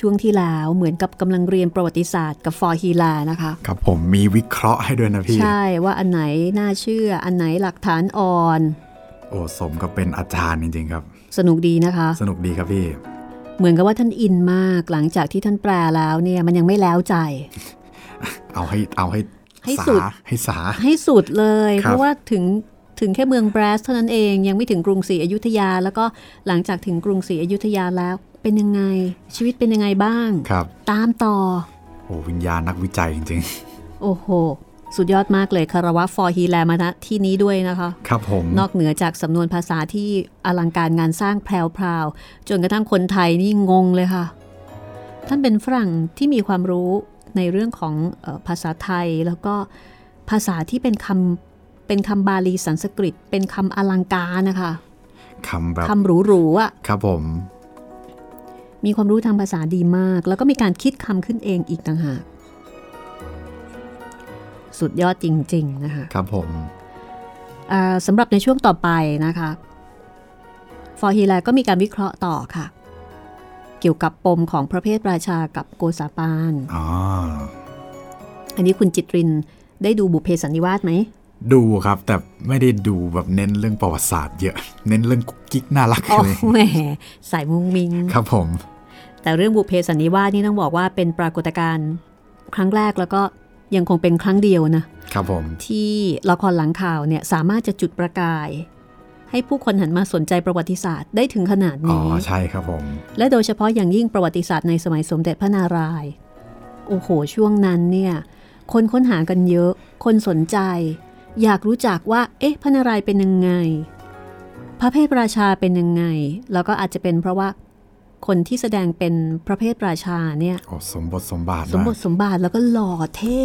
่วงที่แล้วเหมือนกับกำลังเรียนประวัติศาสตร์กับฟอร์ฮีลานะคะ ครับผมมีวิเคราะห์ให้ด้วยนะพี่ ใช่ว่าอันไหนน่าเชื่อ อันไหนหลักฐานอ่อน โอ้สมก็เป็นอาจารย์จริง ๆ ครับ สนุกดีนะคะ สนุกดีครับพี่ เหมือนกับว่าท่านอินมากหลังจากที่ท่านแปลแล้วเนี่ยมันยังไม่แล้วใจ เอาให้เอาให้ ให้สาสุดให้สาให้สุดเลยครับเพราะว่าถึงถึงแค่เมืองแบรสเท่านั้นเองยังไม่ถึงกรุงศรีอยุธยา แล้วก็หลังจากถึงกรุงศรีอยุธยาแล้ว เป็นยังไงชีวิตเป็นยังไงบ้างครับ ตามต่อ โอ้วิญญาณนักวิจัยจริงโอ้โห สุดยอดมากเลยคารวะฟอร์ฮีแลมาณที่นี้ด้วยนะคะๆครับผม นอกเหนือจากสำนวนภาษาที่อลังการงานสร้างแพรวๆจนกระทั่งคนไทยนี่งงเลยค่ะ ท่านเป็นฝรั่งที่มีความรู้ ในเรื่องของเออภาษาไทย แล้วก็ภาษาที่เป็นคำเป็นคำบาลีสันสกฤต เป็นคำอลังการนะคะคำแบบคำหรูๆอะครับผม มีความรู้ทางภาษาดีมาก แล้วก็มีการคิดคำขึ้นเองอีกต่างหากสุดยอดจริง ๆ นะคะครับผมอ่าสำหรับในช่วงต่อไปนะคะ ฟอร์ฮีแลก็มีการวิเคราะห์ต่อค่ะ เกี่ยวกับปมของพระเพทราชากับโกษาปานอ๋ออันนี้คุณจิตรินได้ดูบุพเพสันนิวาสไหม ดูครับ แต่ไม่ได้ดูแบบเน้นเรื่องประวัติศาสตร์เยอะ เน้นเรื่องกุ๊กกิ๊กน่ารักอ๋อเลยแหมสายมุงมิง ครับผม แต่เรื่องบุพเพสันนิวาสนี่ต้องบอกว่าเป็นปรากฏการณ์ครั้งแรกแล้วก็ยังคงเป็นครั้งเดียวนะครับผมที่ละครหลังข่าวเนี่ยสามารถจะจุดประกาย ให้ผู้คนหันมาสนใจประวัติศาสตร์ได้ถึงขนาดอ๋อนี้ใช่ครับผม และโดยเฉพาะอย่างยิ่งประวัติศาสตร์ในสมัยสมเด็จพระนารายณ์โอ้โห ช่วงนั้นเนี่ย คนค้นหากันเยอะ คนสนใจ อยากรู้จักว่า เอ๊ะ พระนารายณ์เป็นยังไง พระเพทราชาเป็นยังไง แล้วก็อาจจะเป็นเพราะว่าคนที่แสดงเป็นพระเพทราชาเนี่ยโอ้สมบทสมบาทสมบทากสมบัติแล้วก็หล่อเท่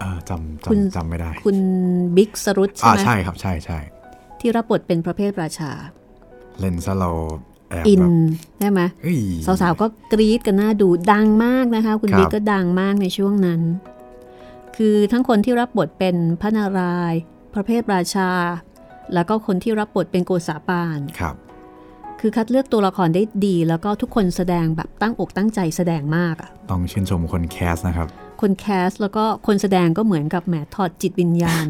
เออจำคุณจำจำไม่ได้ คุณบิ๊กสรุตใช่อ่าไหมใช่ครับใช่ใช่ ที่รับบทเป็นพระเพทราชา เล่นซะเราแอบอินแบบใช่ไหมเอ้ยสาวๆก็กรี๊ดกันหน้าดูดังมากนะคะ คุณครับบิ๊กก็ดังมากในช่วงนั้น คือทั้งคนที่รับบทเป็นพระนารายณ์พระเพทราชา แล้วก็คนที่รับบทเป็นโกษาปานครับคือคัดเลือกตัวละครได้ดี แล้วก็ทุกคนแสดงแบบตั้งอกตั้งใจแสดงมากอะต้องชื่นชมคนแคสนะครับ คนแคสแล้วก็คนแสดงก็เหมือนกับแหมถอดจิตวิญญาณ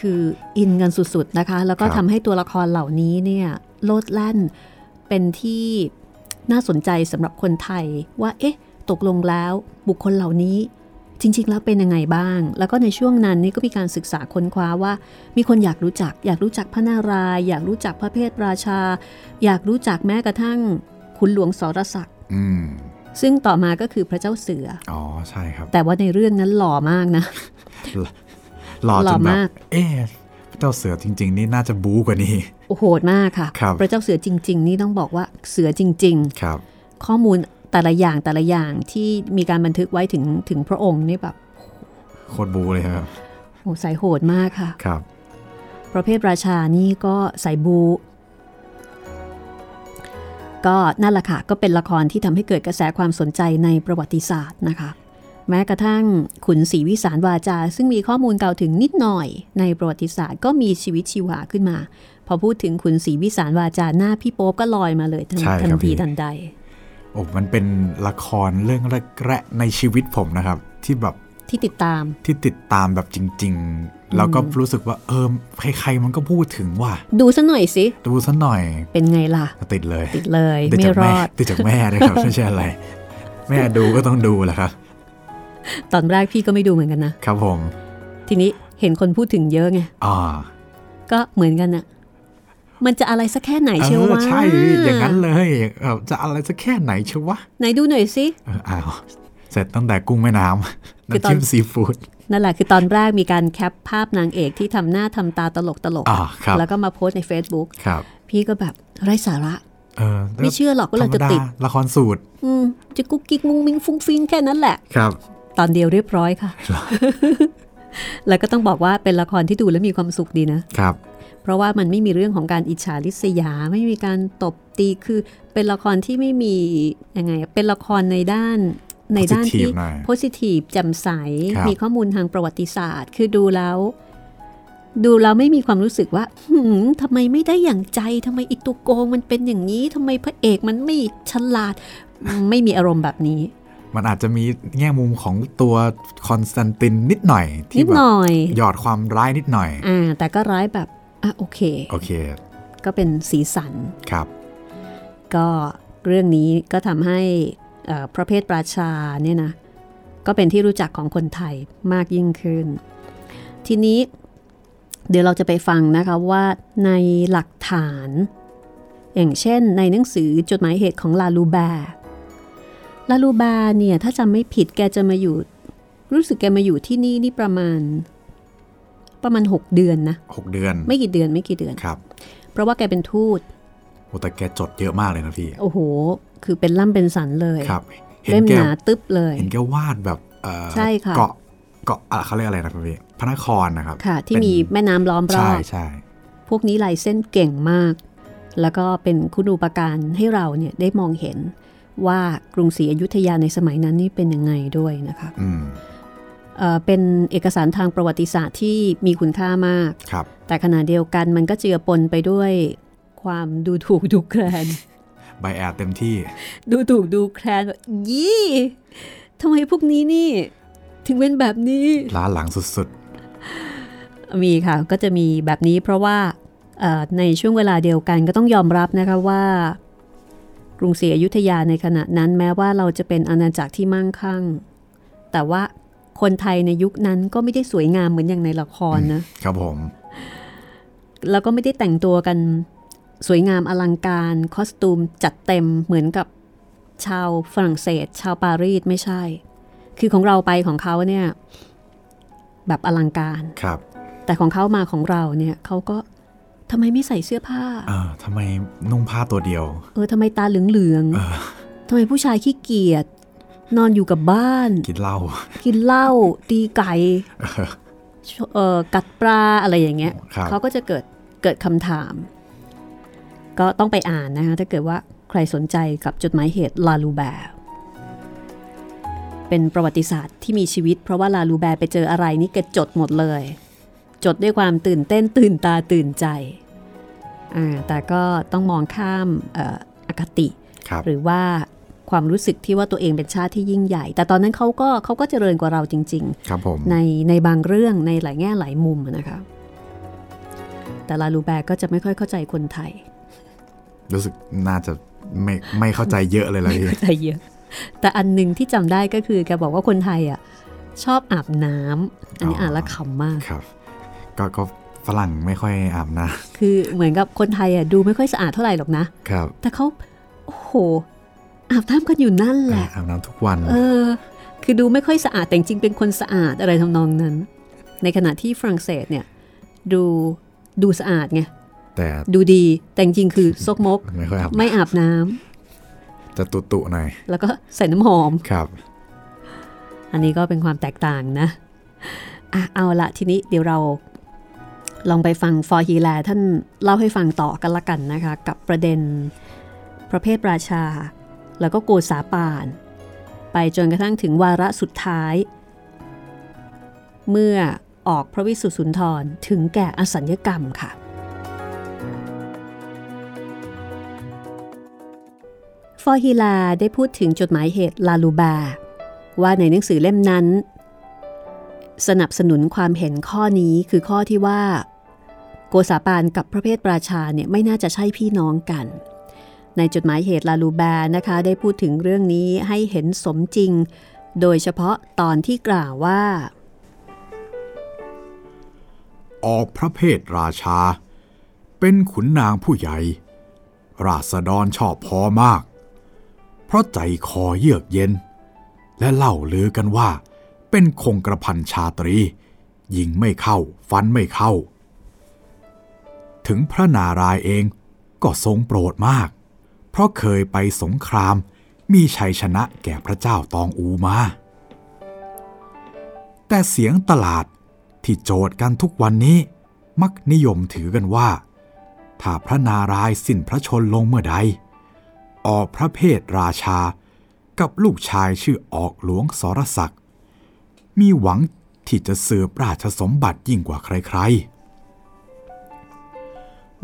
คืออินกันสุดๆนะคะ แล้วก็ครับทำให้ตัวละครเหล่านี้เนี่ยโลดแล่นเป็นที่น่าสนใจสำหรับคนไทยว่าเอ๊ะ ตกลงแล้วบุคคลเหล่านี้จริง ๆ แล้วเป็นยังไงบ้าง แล้วก็ในช่วงนั้นนี่ก็มีการศึกษาค้นคว้าว่า มีคนอยากรู้จัก อยากรู้จักพระนารายณ์อยากรู้จักพระเพทราชา อยากรู้จักแม้กระทั่งขุนหลวงสรศักดิ์อืมซึ่งต่อมาก็คือพระเจ้าเสือ อ๋อ ใช่ครับ แต่ว่าในเรื่องนั้นหล่อมากนะ หล่อหล่จอนแบมาบกเอ๊ะเจ้าเสือจริง ๆ นี่น่าจะบู๊กว่านี้โอ้โหดมากค่ะครับพระเจ้าเสือจริง ๆ นี่ต้องบอกว่าเสือจริงครับๆข้อมูลแต่ละอย่างแต่ละอย่างที่มีการบันทึกไว้ถึงถึงพระองค์นี่แบบโคตรบู๊เลยครับโอ้สายโหดมากค่ะครับ ประเภทราชานี่ก็สายบูก็นั่นแหละค่ะก็เป็นละครที่ทำให้เกิดกระแสความสนใจในประวัติศาสตร์นะคะ แม้กระทั่งขุนศรีวิสารวาจา ซึ่งมีข้อมูลเก่าถึงนิดหน่อย ในประวัติศาสตร์ก็มีชีวิตชีวาขึ้นมา พอพูดถึงขุนศรีวิสารวาจาหน้าพี่โป๊ปก็ลอยมาเลยทันใช่ครับทันทีพี่ทันใดโอ้มันเป็นละครเรื่องแรกๆในชีวิตผมนะครับ ที่แบบที่ติดตามที่ติดตามแบบจริง ๆ แล้วก็รู้สึกว่าเออใครๆมันก็พูดถึงว่า ดูซะหน่อยสิ ดูซะหน่อย เป็นไงล่ะก็ติดเลย ติดเลยติดไม่จากรแม่อด ติดจากแม่เลยครับ ไม่ใช่อะไร แม่ดูก็ต้องดูแหละครับ ตอนแรกพี่ก็ไม่ดูเหมือนกันนะ ครับผม ทีนี้เห็นคนพูดถึงเยอะไงอ่าก็เหมือนกันอะมันจะอะไรสักแค่ไหนเชียวเออวะใช่ อย่างนั้นเลยเออจะอะไรสักแค่ไหนเชียววะไหนดูหน่อยสิเอออ้าวเสร็จตั้งแต่กุ้งแม่น้ำคือตอนน้ำจิ้มซีฟู้ดนั่นแหละคือตอนแรกมีการแคปภาพนางเอกที่ทำหน้าทำตาตลกตลกๆอ่าครับแล้วก็มาโพสต์ใน Facebook ครับ พี่ก็แบบไร้สาระเออไม่เชื่อหรอกว่าเราจะธมดติดละครสูตร อืมจะกุ๊กกิ๊กมุ้งมิ้งฟุ้งฟิ้งแค่นั้นแหละ ครับ ตอนเดียวเรียบร้อยค่ะ แล้วก็ต้องบอกว่าเป็นละครที่ดูแล้วมีความสุขดีนะครับ เพราะว่ามันไม่มีเรื่องของการอิจฉาริษยา ไม่มีการตบตีคือเป็นละครที่ไม่มียังไงอะเป็นละครในด้านในด้านที่ Positive หน่อย positive แจ่มใสครับมีข้อมูลทางประวัติศาสตร์ คือดูแล้ว ดูแล้วไม่มีความรู้สึกว่าหืมทำไมไม่ได้อย่างใจทำไมอิตัวโกงมันเป็นอย่างนี้ทำไมพระเอกมันไม่ฉลาด ไม่มีอารมณ์แบบนี้ มันอาจจะมีแง่มุมของตัวคอนสแตนตินนิดหน่อยนิที่ดแบบหน่อยหยอดความร้ายนิดหน่อยอ่าแต่ก็ร้ายแบบอะโอเคโอเค ก็เป็นสีสันครับ ก็เรื่องนี้ก็ทำให้เอ่อพระเพทราชาเนี่ยนะก็เป็นที่รู้จักของคนไทยมากยิ่งขึ้น ทีนี้เดี๋ยวเราจะไปฟังนะคะว่าในหลักฐาน อย่างเช่นในหนังสือจดหมายเหตุของลาลูแบร์ ลาลูแบร์เนี่ยถ้าจำไม่ผิดแกจะมาอยู่ รู้สึกแกมาอยู่ที่นี่นี่ประมาณ ประมาณ 6 เดือนนะหกเดือน ไม่กี่เดือนไม่กี่เดือนครับ เพราะว่าแกเป็นทูตโอ้แต่แกจดเยอะมากเลยนะพี่ โอ้โห คือเป็นล่ำเป็นสันเลยครับเห็นเล่มแกหนาตึ๊บเลย เห็นแกวาดแบบเอ่อใช่ค่ะเกาะเกาะอะเขาเรียกอะไรนะพี่พระนครนะครับค่ะ ที่เป็นมีแม่น้ำล้อมรอใช่บใช่พวกนี้ลายเส้นเก่งมาก แล้วก็เป็นคุณูปการให้เราเนี่ยได้มองเห็น ว่ากรุงศรีอยุธยาในสมัยนั้นนี่เป็นยังไงด้วยนะคะอืมเอ่อเป็นเอกสารทางประวัติศาสตร์ที่มีคุณค่ามากครับแต่ขณะเดียวกันมันก็เจือปนไปด้วยความดูถูกดูแคลนใบแอดเต็มที่ ดูถูกดูแคลนแบบยี่ทำไมพวกนี้นี่ ถึงเป็นแบบนี้ล้าหลังสุดมีค่ะก็จะมีแบบนี้เพราะว่าเอ่อในช่วงเวลาเดียวกันก็ต้องยอมรับนะคะว่า กรุงศรีอยุธยาในขณะนั้นแม้ว่าเราจะเป็นอาณาจักรที่มั่งคั่ง แต่ว่าคนไทยในยุคนั้นก็ไม่ได้สวยงามเหมือนอย่างในละครนะๆครับผม แล้วก็ไม่ได้แต่งตัวกันสวยงามอลังการ คอสตูมจัดเต็มเหมือนกับชาวฝรั่งเศส ชาวปารีสไม่ใช่ คือของเราไปของเขาเนี่ย แบบอลังการ ครับ แต่ของเขามาของเราเนี่ยเขาก็ ทำไมไม่ใส่เสื้อผ้า เออทำไมนุ่งผ้าตัวเดียว เออทำไมตาเหลืองเออๆทำไมผู้ชายขี้เกียจนอนอยู่กับบ้าน กินเหล้ากินเหล้าตีไก่เออเออกัดปลาอะไรอย่างเงี้ยครับเขาก็จะเกิดเกิดคำถาม ก็ต้องไปอ่านนะคะถ้าเกิดว่าใครสนใจกับจดหมายเหตุลาลูแบร์เป็นประวัติศาสตร์ที่มีชีวิต เพราะว่าลาลูแบร์ไปเจออะไรนี่แกจดหมดเลย จดด้วยความตื่นเต้นตื่นตาตื่นใจอ่าแต่ก็ต้องมองข้ามเอ่ออคติครับหรือว่าความรู้สึกที่ว่าตัวเองเป็นชาติที่ยิ่งใหญ่ แต่ตอนนั้นเขาก็เขาก็เจริญกว่าเราจริงครับผมๆในในบางเรื่องในหลายแง่หลายมุมอะนะคะ แต่ลาลูแบร์ก็จะไม่ค่อยเข้าใจคนไทย รู้สึกน่าจะไม่ไม่เข้าใจเยอะเลยละพี่เข้าใจเยอะ แต่อันหนึ่งที่จำได้ก็คือแกบอกว่าคนไทยอะชอบอาบน้ำอันนี้อ๋ออ่อ่านแล้วขำมากครับ ก็ก็ฝรั่งไม่ค่อยอาบน้คือเหมือนกับคนไทยอะดูไม่ค่อยสะอาดเท่าไหร่หรอกนะำครับ แต่เขาโอ้โหอาบน้ำกันอยู่นั่นแหละอาบน้ำทุกวัน เออ คือดูไม่ค่อยสะอาดแต่จริงๆเป็นคนสะอาดอะไรทำนองนั้น ในขณะที่ฝรั่งเศสเนี่ย ดูดูสะอาดไงแต่ดูดีแต่จริงๆคือซกมก ไม่ค่อยอาบไม่อาบน้ำจะตุตุหน่อยแล้วก็ใส่น้ำหอมครับ อันนี้ก็เป็นความแตกต่างนะอะเอาละทีนี้เดี๋ยวเรา ลองไปฟังฟอร์ฮีแลท่านเล่าให้ฟังต่อกันละกันนะคะ กับประเด็นประเภทราชา แล้วก็โกษาปาน ไปจนกระทั่งถึงวาระสุดท้าย เมื่อออกพระวิสุทธิสุนทรถึงแก่อสัญญกรรมค่ะ ฟอร์ฮิลาได้พูดถึงจดหมายเหตุลาลูบา ว่าในหนังสือเล่มนั้นสนับสนุนความเห็นข้อนี้คือข้อที่ว่า โกษาปานกับพระเพทราชาเนี่ยไม่น่าจะใช่พี่น้องกัน ในจดหมายเหตุลาลูแบร์นะคะได้พูดถึงเรื่องนี้ให้เห็นสมจริง โดยเฉพาะตอนที่กล่าวว่า ออกพระเพทราชา เป็นขุนนางผู้ใหญ่ ราษฎรชอบพอมาก เพราะใจคอเยือกเย็น และเล่าลือกันว่า เป็นคงกระพันชาตรี ยิงไม่เข้า ฟันไม่เข้า ถึงพระนารายเองก็ทรงโปรดมาก เพราะเคยไปสงครามมีชัยชนะแก่พระเจ้าตองอูมา แต่เสียงตลาดที่โจทย์กันทุกวันนี้มักนิยมถือกันว่า ถ้าพระนารายสิ้นพระชนลงเมื่อใด ออกพระเพทราชากับลูกชายชื่อออกหลวงสรศักดิ์มีหวังที่จะสืบราชสมบัติยิ่งกว่าใครๆ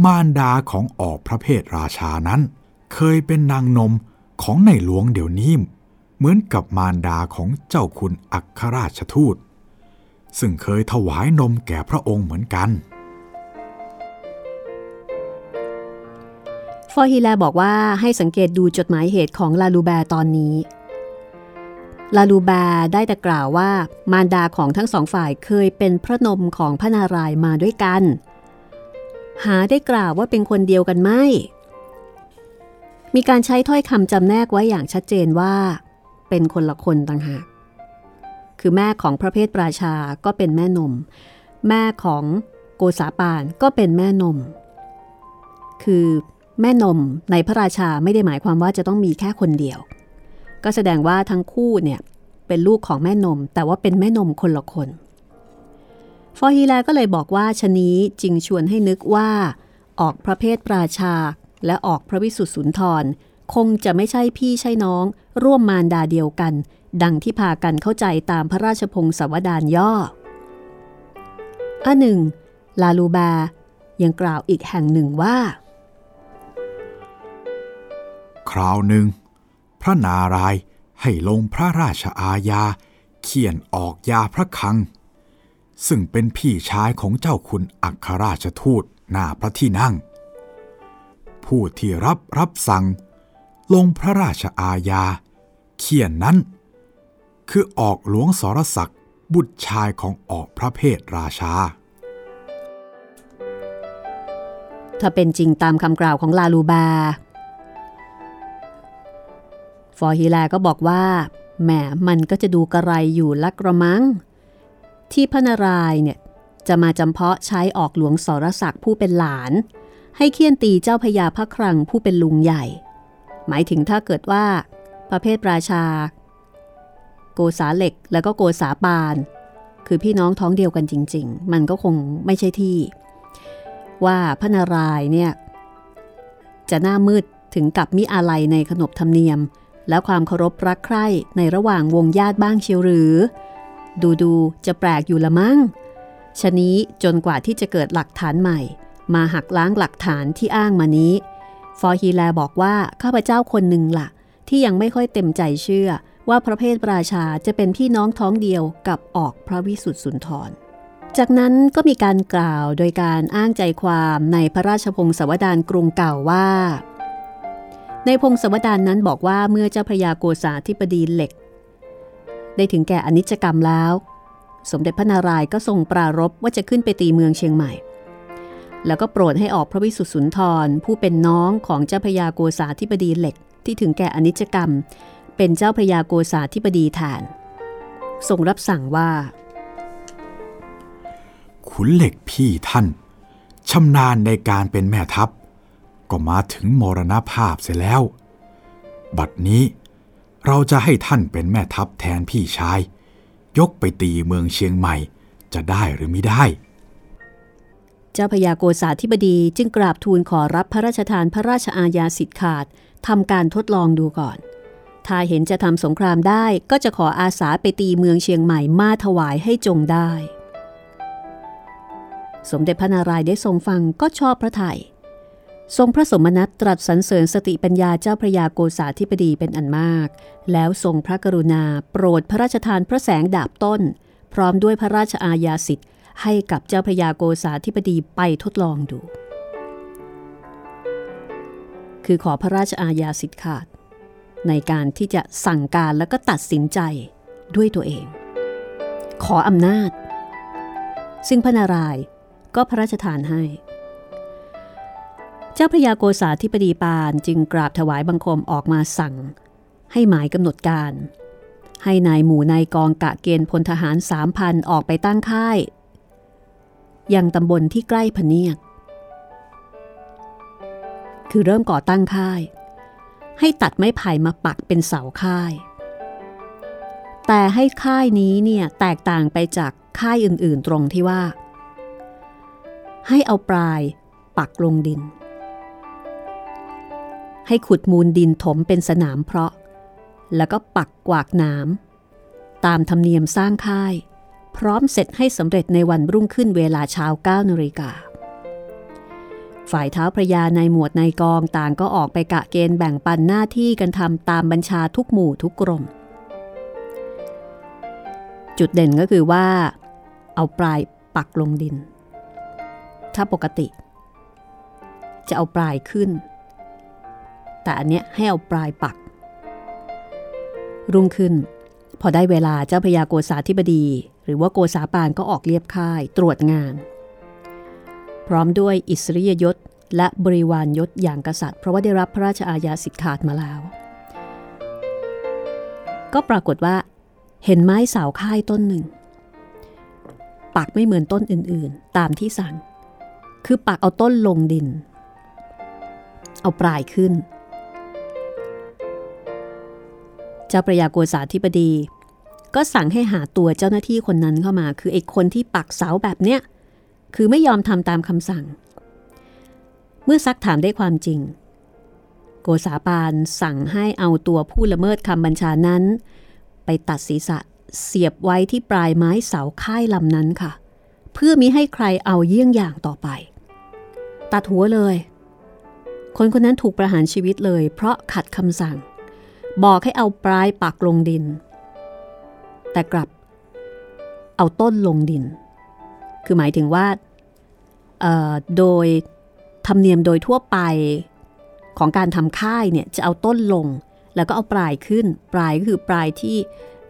มารดาของออกพระเพทราชานั้น เคยเป็นนางนมของในหลวงเดี๋ยวนี้เหมือนกับมารดาของเจ้าคุณอัครราชทูต ซึ่งเคยถวายนมแก่พระองค์เหมือนกัน ฟอฮิแลบอกว่าให้สังเกตดูจดหมายเหตุของลาลูแบร์ตอนนี้ ลาลูแบร์ได้แต่กล่าวว่ามารดาของทั้งสองฝ่ายเคยเป็นพระนมของพระนารายณ์มาด้วยกัน หาได้กล่าวว่าเป็นคนเดียวกันไหมมีการใช้ถ้อยคำจำแนกไว้อย่างชัดเจนว่า เป็นคนละคนต่างหาก คือแม่ของพระเพทราชาก็เป็นแม่นม แม่ของโกษาปานก็เป็นแม่นม คือแม่นมในพระราชาไม่ได้หมายความว่าจะต้องมีแค่คนเดียว ก็แสดงว่าทั้งคู่เนี่ยเป็นลูกของแม่นม แต่ว่าเป็นแม่นมคนละคน ฟอฮีแลก็เลยบอกว่าชะนี้จึงชวนให้นึกว่า ออกพระเพทราชา และออกพระวิสุทธิสุนทร คงจะไม่ใช่พี่ใช่น้อง ร่วมมารดาเดียวกัน ดังที่พากันเข้าใจตามพระราชพงศาวดารย่ออันหนึ่ง ลาลูบา ยังกล่าวอีกแห่งหนึ่งว่า คราวหนึ่ง พระนารายให้ลงพระราชอาญา เขียนออกยาพระคัง ซึ่งเป็นพี่ชายของเจ้าคุณอัครราชทูตหน้าพระที่นั่ง ผู้ที่รับรับสั่ง ลงพระราชอาญา เขียนนั้น คือออกหลวงสรศักดิ์บุตรชายของออกพระเพทราชา ถ้าเป็นจริงตามคำกล่าวของลาลูบา ฟอร์ฮิแลก็บอกว่าแหมมันก็จะดูกระไรอยู่ลักกระมัง ที่พระนารายณ์เนี่ยจะมาจำเพาะใช้ออกหลวงสรศักดิ์ผู้เป็นหลาน ให้เคี่ยนตีเจ้าพญาพระครังผู้เป็นลุงใหญ่ หมายถึงถ้าเกิดว่า ประเภทราชา โกษาเหล็กแล้วก็โกษาปาน คือพี่น้องท้องเดียวกันจริง ๆ มันก็คงไม่ใช่ที่ ว่าพระนารายณ์เนี่ยจะหน้ามืดถึงกับมิอาลัยในขนบธรรมเนียม และความเคารพรักใคร่ในระหว่างวงญาติบ้างเชียวหรือ ดูดูจะแปลกอยู่ละมั้งชะนี้จนกว่าที่จะเกิดหลักฐานใหม่ มาหักล้างหลักฐานที่อ้างมานี้ ฟอร์ฮีแลบอกว่าข้าพเจ้าคนหนึ่งละ่ะ ที่ยังไม่ค่อยเต็มใจเชื่อว่าพระเพทราชาจะเป็นพี่น้องท้องเดียวกับออกพระวิสุทธิสุนทร จากนั้นก็มีการกล่าวโดยการอ้างใจความในพระราชพงศาวดารกรุงเก่าว่า ในพงศาวดารนั้นบอกว่าเมื่อเจ้าพระยาโกษาธิปดีเหล็ก ได้ถึงแก่อนิจกรรมแล้ว สมเด็จพระนารายณ์ก็ทรงปรารภว่าจะขึ้นไปตีเมืองเชียงใหม่ แล้วก็โปรดให้ออกพระวิสุทธิสุนทร ผู้เป็นน้องของเจ้าพระยาโกษาธิปดีเหล็กที่ถึงแก่อนิจกรรม เป็นเจ้าพระยาโกษาธิปดีแทนทรงรับสั่งว่า ขุนเหล็กพี่ท่านชำนาญในการเป็นแม่ทัพ ก็มาถึงมรณภาพเสียแล้ว บัดนี้ เราจะให้ท่านเป็นแม่ทัพแทนพี่ชาย ยกไปตีเมืองเชียงใหม่จะได้หรือไม่ได้ เจ้าพญาโกษาธิบดีจึงกราบทูลขอรับพระราชทานพระราชอาญาสิทธิ์ขาดทำการทดลองดูก่อน ถ้าเห็นจะทำสงครามได้ก็จะขออาสาไปตีเมืองเชียงใหม่มาถวายให้จงได้ สมเด็จพระนารายณ์ได้ทรงฟังก็ชอบพระทย ทรงพระสมนัตตรัสสรรเสริญสติปัญญาเจ้าพระยาโกษาธิบดีเป็นอันมาก แล้วทรงพระกรุณาโปรดพระราชทานพระแสงดาบต้น พร้อมด้วยพระราชอาญาสิทธิ์ให้กับเจ้าพระยาโกษาธิบดีไปทดลองดู คือขอพระราชอาญาสิทธิ์ขาด ในการที่จะสั่งการแล้วก็ตัดสินใจด้วยตัวเอง ขออำนาจ ซึ่งพระนารายณ์ก็พระราชทานให้ จ้าพระยาโกษาธิบดีปานจึงกราบถวายบังคมออกมาสั่ง ให้หมายกำหนดการ ให้นายหมู่นายกองกะเกณฑ์พลทหารสามพันออกไปตั้งค่าย ยังตำบลที่ใกล้พเนียดคือเริ่มก่อตั้งค่าย ให้ตัดไม้ไผ่มาปักเป็นเสาค่าย แต่ให้ค่ายนี้เนี่ยแตกต่างไปจากค่ายอื่นๆตรงที่ว่า ให้เอาปลายปักลงดิน ให้ขุดมูลดินถมเป็นสนามเพาะ แล้วก็ปักกวากน้ำตามธรรมเนียมสร้างค่าย พร้อมเสร็จให้สำเร็จในวันรุ่งขึ้นเวลาเช้า9นาฬิกาฝ่ายเท้าพระยาในหมวดในกองต่างก็ออกไปกะเกณฑ์แบ่งปันหน้าที่กันทำตามบัญชาทุกหมู่ทุกกรม จุดเด่นก็คือว่า เอาปลายปักลงดิน ถ้าปกติ จะเอาปลายขึ้น แต่อันเนี้ยให้เอาปลายปัก รุ่งขึ้น พอได้เวลาเจ้าพระยาโกษาธิบดี หรือว่าโกษาปานก็ออกเรียบค่ายตรวจงาน พร้อมด้วยอิสริยยศและบริวารยศอย่างกษัตริย์ เพราะว่าได้รับพระราชอาญาสิทธิ์ขาดมาแล้ว ก็ปรากฏว่า เห็นไม้เสาค่ายต้นหนึ่ง ปักไม่เหมือนต้นอื่นๆ ตามที่สั่ง คือปักเอาต้นลงดิน เอาปลายขึ้น เจ้าประยาโกษาธิบดี ก็สั่งให้หาตัวเจ้าหน้าที่คนนั้นเข้ามา คือไอ้คนที่ปักเสาแบบเนี้ยคือไม่ยอมทำตามคำสั่ง เมื่อซักถามได้ความจริง โกษาปานสั่งให้เอาตัวผู้ละเมิดคำบัญชานั้น ไปตัดศีรษะเสียบไว้ที่ปลายไม้เสาค่ายลำนั้นค่ะ เพื่อมิให้ใครเอาเยี่ยงอย่างต่อไป ตัดหัวเลย คนคนนั้นถูกประหารชีวิตเลย เพราะขัดคำสั่ง บอกให้เอาปลายปักลงดิน แต่กลับ เอาต้นลงดิน คือหมายถึงว่าโดยธรรมเนียมโดยทั่วไปของการทำค่ายเนี่ยจะเอาต้นลง แล้วก็เอาปลายขึ้น ปลายก็คือปลายที่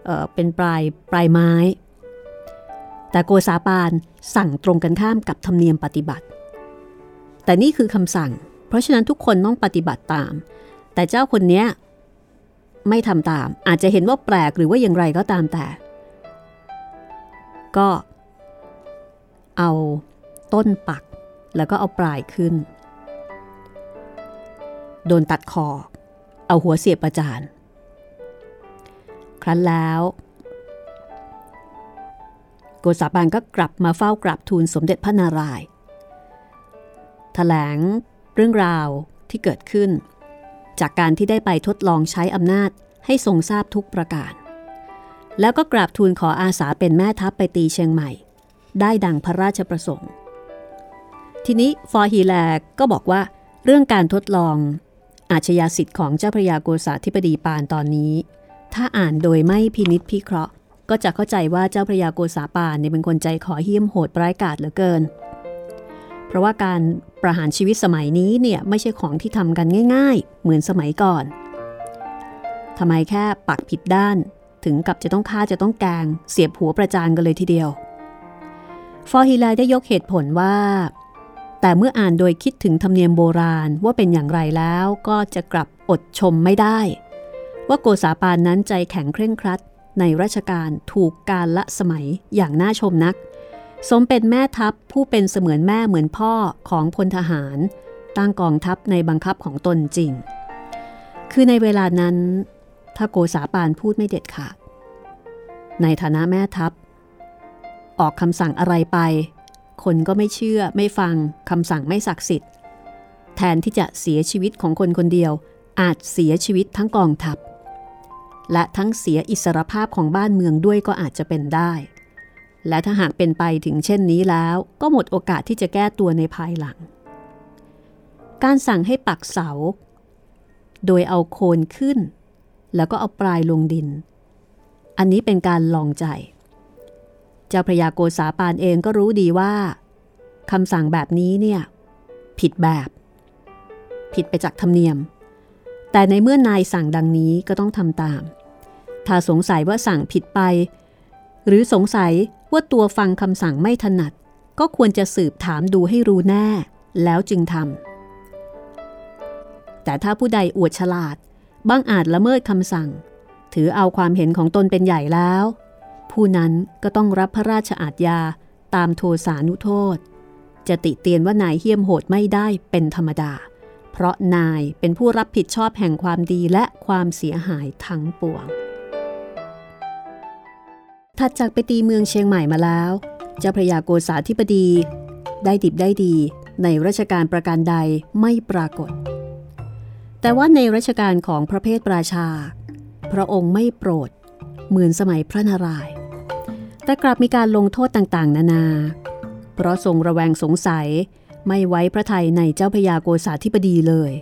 เเป็นปลายปลายไม้ แต่โกษาปานสั่งตรงกันข้ามกับธรรมเนียมปฏิบัติ แต่นี่คือคำสั่ง เพราะฉะนั้นทุกคนต้องปฏิบัติตาม แต่เจ้าคนนี้ ไม่ทำตาม อาจจะเห็นว่าแปลกหรือว่าอย่างไรก็ตามแต่ ก็เอาต้นปัก แล้วก็เอาปลายขึ้น โดนตัดคอ เอาหัวเสียบประจานครั้นแล้วโกษาบานก็กลับมาเฝ้ากราบทูลสมเด็จพระนารายณ์แถลงเรื่องราวที่เกิดขึ้น จากการที่ได้ไปทดลองใช้อำนาจให้ทรงทราบทุกประการ แล้วก็กราบทูลขออาสาเป็นแม่ทัพไปตีเชียงใหม่ ได้ดังพระราชประสงค์ ทีนี้ฟอร์ฮีแลก็บอกว่า เรื่องการทดลองอาชญาสิทธิ์ของเจ้าพระยาโกษาธิบดีปานตอนนี้ ถ้าอ่านโดยไม่พินิษพิเคราะห์ ก็จะเข้าใจว่าเจ้าพระยาโกษาปานเนี่ยเป็นคนใจขอเหี้ยมโหดร้ายกาจเหลือเกิน เพราะว่าการประหารชีวิตสมัยนี้เนี่ยไม่ใช่ของที่ทำกันง่าย ๆ เหมือนสมัยก่อนทำไมแค่ปักผิดด้านถึงกับจะต้องฆ่าจะต้องแกง เสียบหัวประจานกันเลยทีเดียว ฟอร์ฮิไลได้ยกเหตุผลว่า แต่เมื่ออ่านโดยคิดถึงธรรมเนียมโบราณว่าเป็นอย่างไรแล้วก็จะกลับอดชมไม่ได้ ว่าโกษาปานนั้นใจแข็งเคร่งครัดในราชการถูกการละสมัยอย่างน่าชมนัก สมเป็นแม่ทัพผู้เป็นเสมือนแม่เหมือนพ่อของพลทหาร ตั้งกองทัพในบังคับของตนจริง คือในเวลานั้น ถ้าโกษาปานพูดไม่เด็ดขาด ในฐานะแม่ทัพ ออกคำสั่งอะไรไป คนก็ไม่เชื่อไม่ฟังคำสั่งไม่ศักดิ์สิทธิ์ แทนที่จะเสียชีวิตของคนคนเดียว อาจเสียชีวิตทั้งกองทัพ และทั้งเสียอิสรภาพของบ้านเมืองด้วยก็อาจจะเป็นได้ และถ้าหากเป็นไปถึงเช่นนี้แล้ว ก็หมดโอกาสที่จะแก้ตัวในภายหลัง การสั่งให้ปักเสา โดยเอาโคนขึ้น แล้วก็เอาปลายลงดิน อันนี้เป็นการลองใจ เจ้าพระยาโกษาปานเองก็รู้ดีว่าคำสั่งแบบนี้เนี่ย ผิดแบบ ผิดไปจากธรรมเนียม แต่ในเมื่อนายสั่งดังนี้ก็ต้องทำตาม ถ้าสงสัยว่าสั่งผิดไป หรือสงสัย ว่าตัวฟังคำสั่งไม่ถนัด ก็ควรจะสืบถามดูให้รู้แน่ แล้วจึงทำแต่ถ้าผู้ใดอวดฉลาดบ้างอาจละเมิดคำสั่ง ถือเอาความเห็นของตนเป็นใหญ่แล้ว ผู้นั้นก็ต้องรับพระราชอาทยาตามโทสานุโทษ จะติเตียนว่านายเหี้ยมโหดไม่ได้เป็นธรรมดา เพราะนายเป็นผู้รับผิดชอบแห่งความดีและความเสียหายทั้งปวง ถัดจากไปตีเมืองเชียงใหม่มาแล้ว เจ้าพระยาโกษาธิบดี ได้ดิบได้ดี ในรัชการประการใดไม่ปรากฏ แต่ว่าในรัชกาลของพระเพทราชา พระองค์ไม่โปรด เหมือนสมัยพระนารายณ์แต่กลับมีการลงโทษต่างๆ นานา เพราะทรงระแวงสงสัยไม่ไว้พระทัยในเจ้าพระยาโกษาธิบดีเลย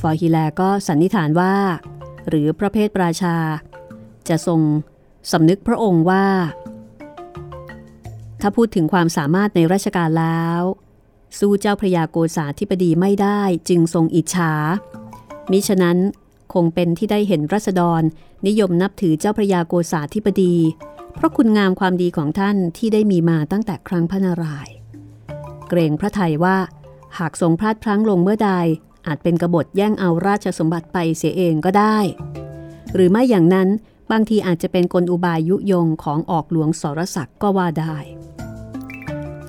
ฟอฮิแลก็สันนิษฐานว่า หรือพระเพทราชา จะทรงสำนึกพระองค์ว่า ถ้าพูดถึงความสามารถในราชการแล้ว สู้เจ้าพระยาโกษาธิบดีไม่ได้จึงทรงอิจฉา มิฉะนั้นคงเป็นที่ได้เห็นรัษฎรนิยมนับถือเจ้าพระยาโกษาธิบดี เพราะคุณงามความดีของท่านที่ได้มีมาตั้งแต่ครั้งพระนารายณ์เกรงพระไทยว่าหากทรงพลาดพลั้งลงเมื่อใดอาจเป็นกบฏแย่งเอาราชสมบัติไปเสียเองก็ได้ หรือไม่อย่างนั้น บางทีอาจจะเป็นกลอุบายยุยงของออกหลวงสรศักดิ์ก็ว่าได้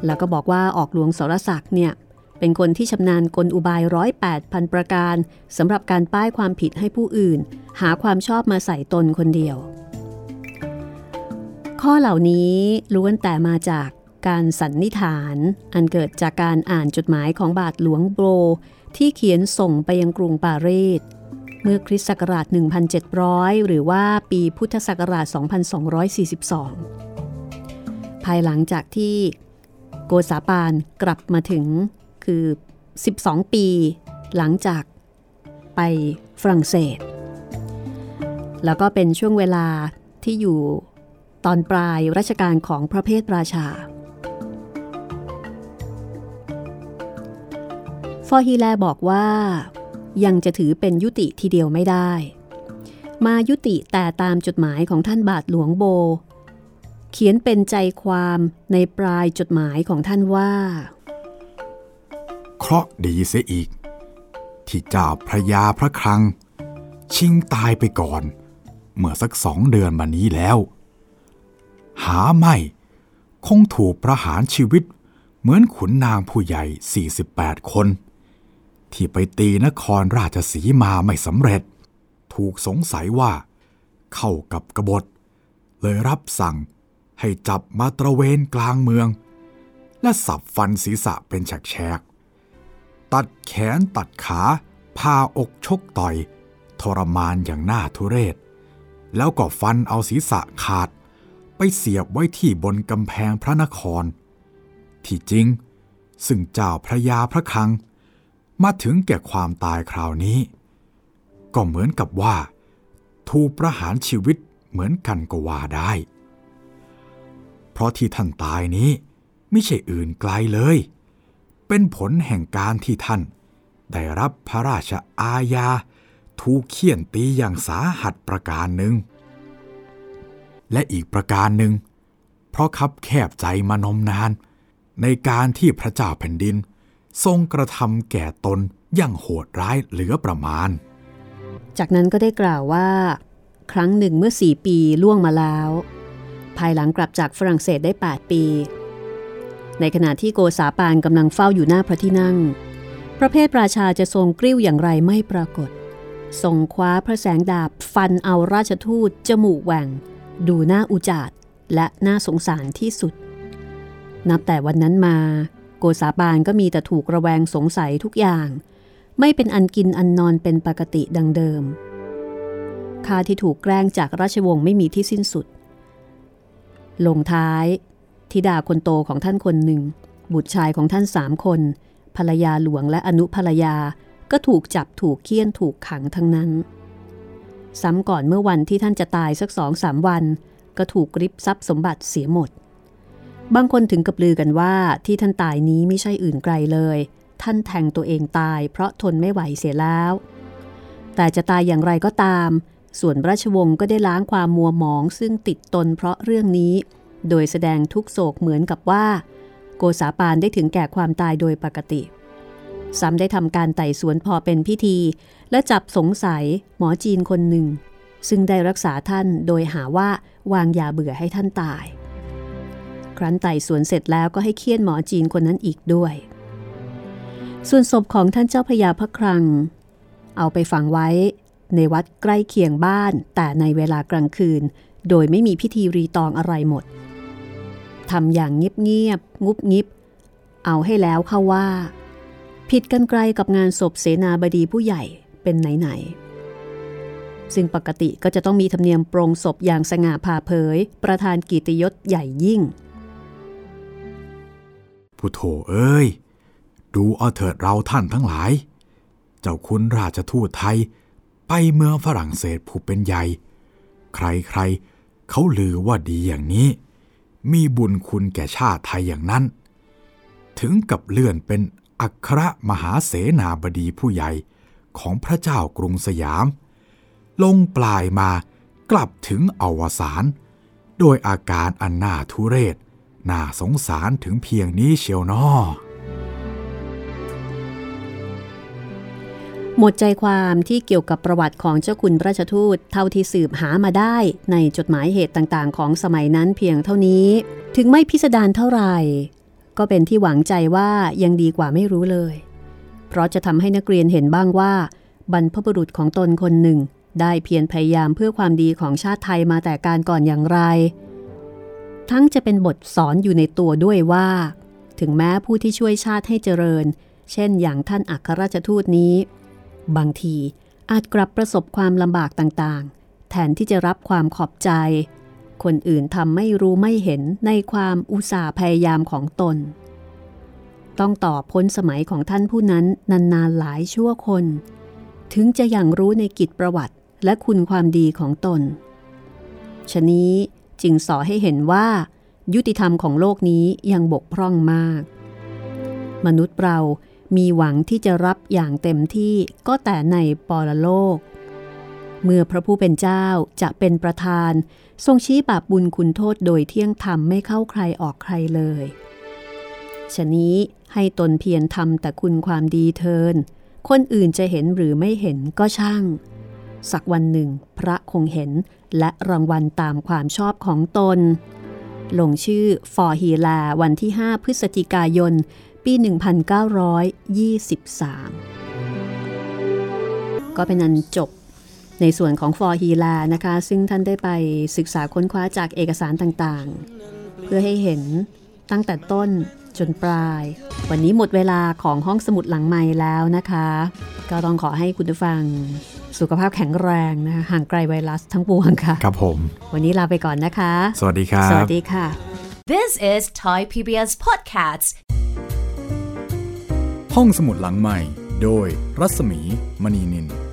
แล้วก็บอกว่าออกหลวงสรศักดิ์เนี่ยเป็นคนที่ชำนาญกลอุบายร้อยแปดพันประการสำหรับการป้ายความผิดให้ผู้อื่น หาความชอบมาใส่ตนคนเดียว ข้อเหล่านี้ล้วนแต่มาจากการสันนิษฐานอันเกิดจากการอ่านจดหมายของบาทหลวงโบรที่เขียนส่งไปยังกรุงปารีส เมื่อคริสต์ศักราช 1700 หรือว่าปีพุทธศักราช 2242 ภายหลังจากที่โกษาปานกลับมาถึงคือ 12 ปี หลังจากไปฝรั่งเศส แล้วก็เป็นช่วงเวลาที่อยู่ตอนปลายรัชกาลของพระเพทราชา ฟอฮีแลบอกว่า ยังจะถือเป็นยุติทีเดียวไม่ได้ มายุติแต่ตามจดหมายของท่านบาทหลวงโบ เขียนเป็นใจความในปลายจดหมายของท่านว่า เคราะห์ดีเสียอีก ที่เจ้าพระยาพระคลัง ชิงตายไปก่อน เมื่อสักสองเดือนมานี้แล้ว หาไม่คงถูกประหารชีวิตเหมือนขุนนางผู้ใหญ่ 48 คน ที่ไปตีนครราชสีมาไม่สำเร็จ ถูกสงสัยว่า เข้ากับกบฏ เลยรับสั่งให้จับมาตระเวนกลางเมือง และสับฟันศีรษะเป็นแฉกๆตัดแขนตัดขาพาอกชกต่อย ทรมานอย่างน่าทุเรศ แล้วก็ฟันเอาศีรษะขาด ไปเสียบไว้ที่บนกำแพงพระนคร ที่จริง ซึ่งเจ้าพระยาพระคัง มาถึงแก่ความตายคราวนี้ ก็เหมือนกับว่า ถูกประหารชีวิตเหมือนกันก็ว่าได้ เพราะที่ท่านตายนี้ไม่ใช่อื่นไกลเลย เป็นผลแห่งการที่ท่าน ได้รับพระราชอาญาถูกเคี่ยนตีอย่างสาหัสประการหนึ่ง และอีกประการหนึ่ง เพราะคับแคบใจมานมนาน ในการที่พระเจ้าแผ่นดิน ทรงกระทำแก่ตนอย่างโหดร้ายเหลือประมาณ จากนั้นก็ได้กล่าวว่า ครั้งหนึ่งเมื่อสี่ปีล่วงมาแล้ว ภายหลังกลับจากฝรั่งเศสได้ 8 ปี ในขณะที่โกษาปานกำลังเฝ้าอยู่หน้าพระที่นั่ง พระเพทราชาจะทรงกริ้วอย่างไรไม่ปรากฏ ทรงคว้าพระแสงดาบฟันเอาราชทูตจมูกแหว่ง ดูหน้าอุจาดและน่าสงสารที่สุด นับแต่วันนั้นมา กษาปานก็มีแต่ถูกระแวงสงสัยทุกอย่าง ไม่เป็นอันกินอันนอนเป็นปกติดังเดิมข้าที่ถูกแกล้งจากราชวงศ์ไม่มีที่สิ้นสุด ลงท้ายธิดาคนโตของท่านคนหนึ่ง บุตรชายของท่านสามคน ภรรยาหลวงและอนุภรรยาก็ถูกจับถูกเคี่ยนถูกขังทั้งนั้น ซ้ำก่อนเมื่อวันที่ท่านจะตายสักสองสามวัน ก็ถูกริบทรัพย์สมบัติเสียหมด บางคนถึงกับลือกันว่าที่ท่านตายนี้ไม่ใช่อื่นไกลเลย ท่านแทงตัวเองตายเพราะทนไม่ไหวเสียแล้ว แต่จะตายอย่างไรก็ตาม ส่วนราชวงศ์ก็ได้ล้างความมัวหมองซึ่งติดตนเพราะเรื่องนี้ โดยแสดงทุกโศกเหมือนกับว่า โกษาปานได้ถึงแก่ความตายโดยปกติซ้ำได้ทำการไต่สวนพอเป็นพิธี และจับสงสัยหมอจีนคนหนึ่ง ซึ่งได้รักษาท่านโดยหาว่าวางยาเบื่อให้ท่านตาย ครั้นไต่สวนเสร็จแล้วก็ให้เคี่ยนหมอจีนคนนั้นอีกด้วย ส่วนศพของท่านเจ้าพระยาพระครัง เอาไปฝังไว้ในวัดใกล้เคียงบ้านแต่ในเวลากลางคืน โดยไม่มีพิธีรีตองอะไรหมดทำอย่างเงียบๆงุบงิบ เอาให้แล้วเข้าว่า ผิดกันไกลกับงานศพเสนาบดีผู้ใหญ่เป็นไหนๆซึ่งปกติก็จะต้องมีธรรมเนียมปรงศพอย่างสง่าผ่าเผย ประธานกิตยศใหญ่ยิ่ง ผู้โถเอ้ย ดูเอาเถิดเราท่านทั้งหลาย เจ้าคุณราชทูตไทย ไปเมืองฝรั่งเศสผู้เป็นใหญ่ ใครๆเขาลือว่าดีอย่างนี้ มีบุญคุณแก่ชาติไทยอย่างนั้น ถึงกับเลื่อนเป็นอัครมหาเสนาบดีผู้ใหญ่ของพระเจ้ากรุงสยาม ลงปลายมากลับถึงอวสานโดยอาการอันน่าทุเรศ น่าสงสารถึงเพียงนี้เชียวนอหมดใจความที่เกี่ยวกับประวัติของเจ้าคุณราชทูตเท่าที่สืบหามาได้ในจดหมายเหตุต่างๆ ของสมัยนั้นเพียงเท่านี้ ถึงไม่พิสดารเท่าไหร่ ก็เป็นที่หวังใจว่ายังดีกว่าไม่รู้เลย เพราะจะทำให้นักเรียนเห็นบ้างว่า บรรพบุรุษของตนคนหนึ่ง ได้เพียรพยายามเพื่อความดีของชาติไทยมาแต่การก่อนอย่างไร ทั้งจะเป็นบทสอนอยู่ในตัวด้วยว่า ถึงแม้ผู้ที่ช่วยชาติให้เจริญ เช่น อย่างท่านอัครราชทูตนี้ บางทีอาจกลับประสบความลำบากต่างๆ แทนที่จะรับความขอบใจ คนอื่นทำไม่รู้ไม่เห็นในความอุตสาห์พยายามของตน ต้องต่อพ้นสมัยของท่านผู้นั้นนานๆหลายชั่วคน ถึงจะอย่างรู้ในกิจประวัติและคุณความดีของตนชะนี้ จึงสอให้เห็นว่า ยุติธรรมของโลกนี้ยังบกพร่องมาก มนุษย์เรามีหวังที่จะรับอย่างเต็มที่ก็แต่ในปรโลก เมื่อพระผู้เป็นเจ้าจะเป็นประธาน ทรงชี้บาปบุญคุณโทษโดยเที่ยงธรรมไม่เข้าใครออกใครเลยฉะนี้ให้ตนเพียรทำแต่คุณความดีเทิน คนอื่นจะเห็นหรือไม่เห็นก็ช่าง สักวันหนึ่ง พระคงเห็นและรางวัลตามความชอบของตน ลงชื่อฟอร์ฮีลาวันที่ 5 พฤศจิกายน ปี 1923 ก็เป็นอันจบในส่วนของฟอร์ฮีลานะคะ ซึ่งท่านได้ไปศึกษาค้นคว้าจากเอกสารต่างๆ เพื่อให้เห็นตั้งแต่ต้นจนปลาย วันนี้หมดเวลาของห้องสมุดหลังใหม่แล้วนะคะ ก็ต้องขอให้คุณผู้ฟัง สุขภาพแข็งแรงนะคะห่างไกลไวรัสทั้งปวงค่ะ ครับผม วันนี้ลาไปก่อนนะคะ สวัสดีครับ สวัสดีค่ะ This is Thai PBS Podcasts. ห้องสมุดหลังใหม่ โดยรัศมีมณีนิน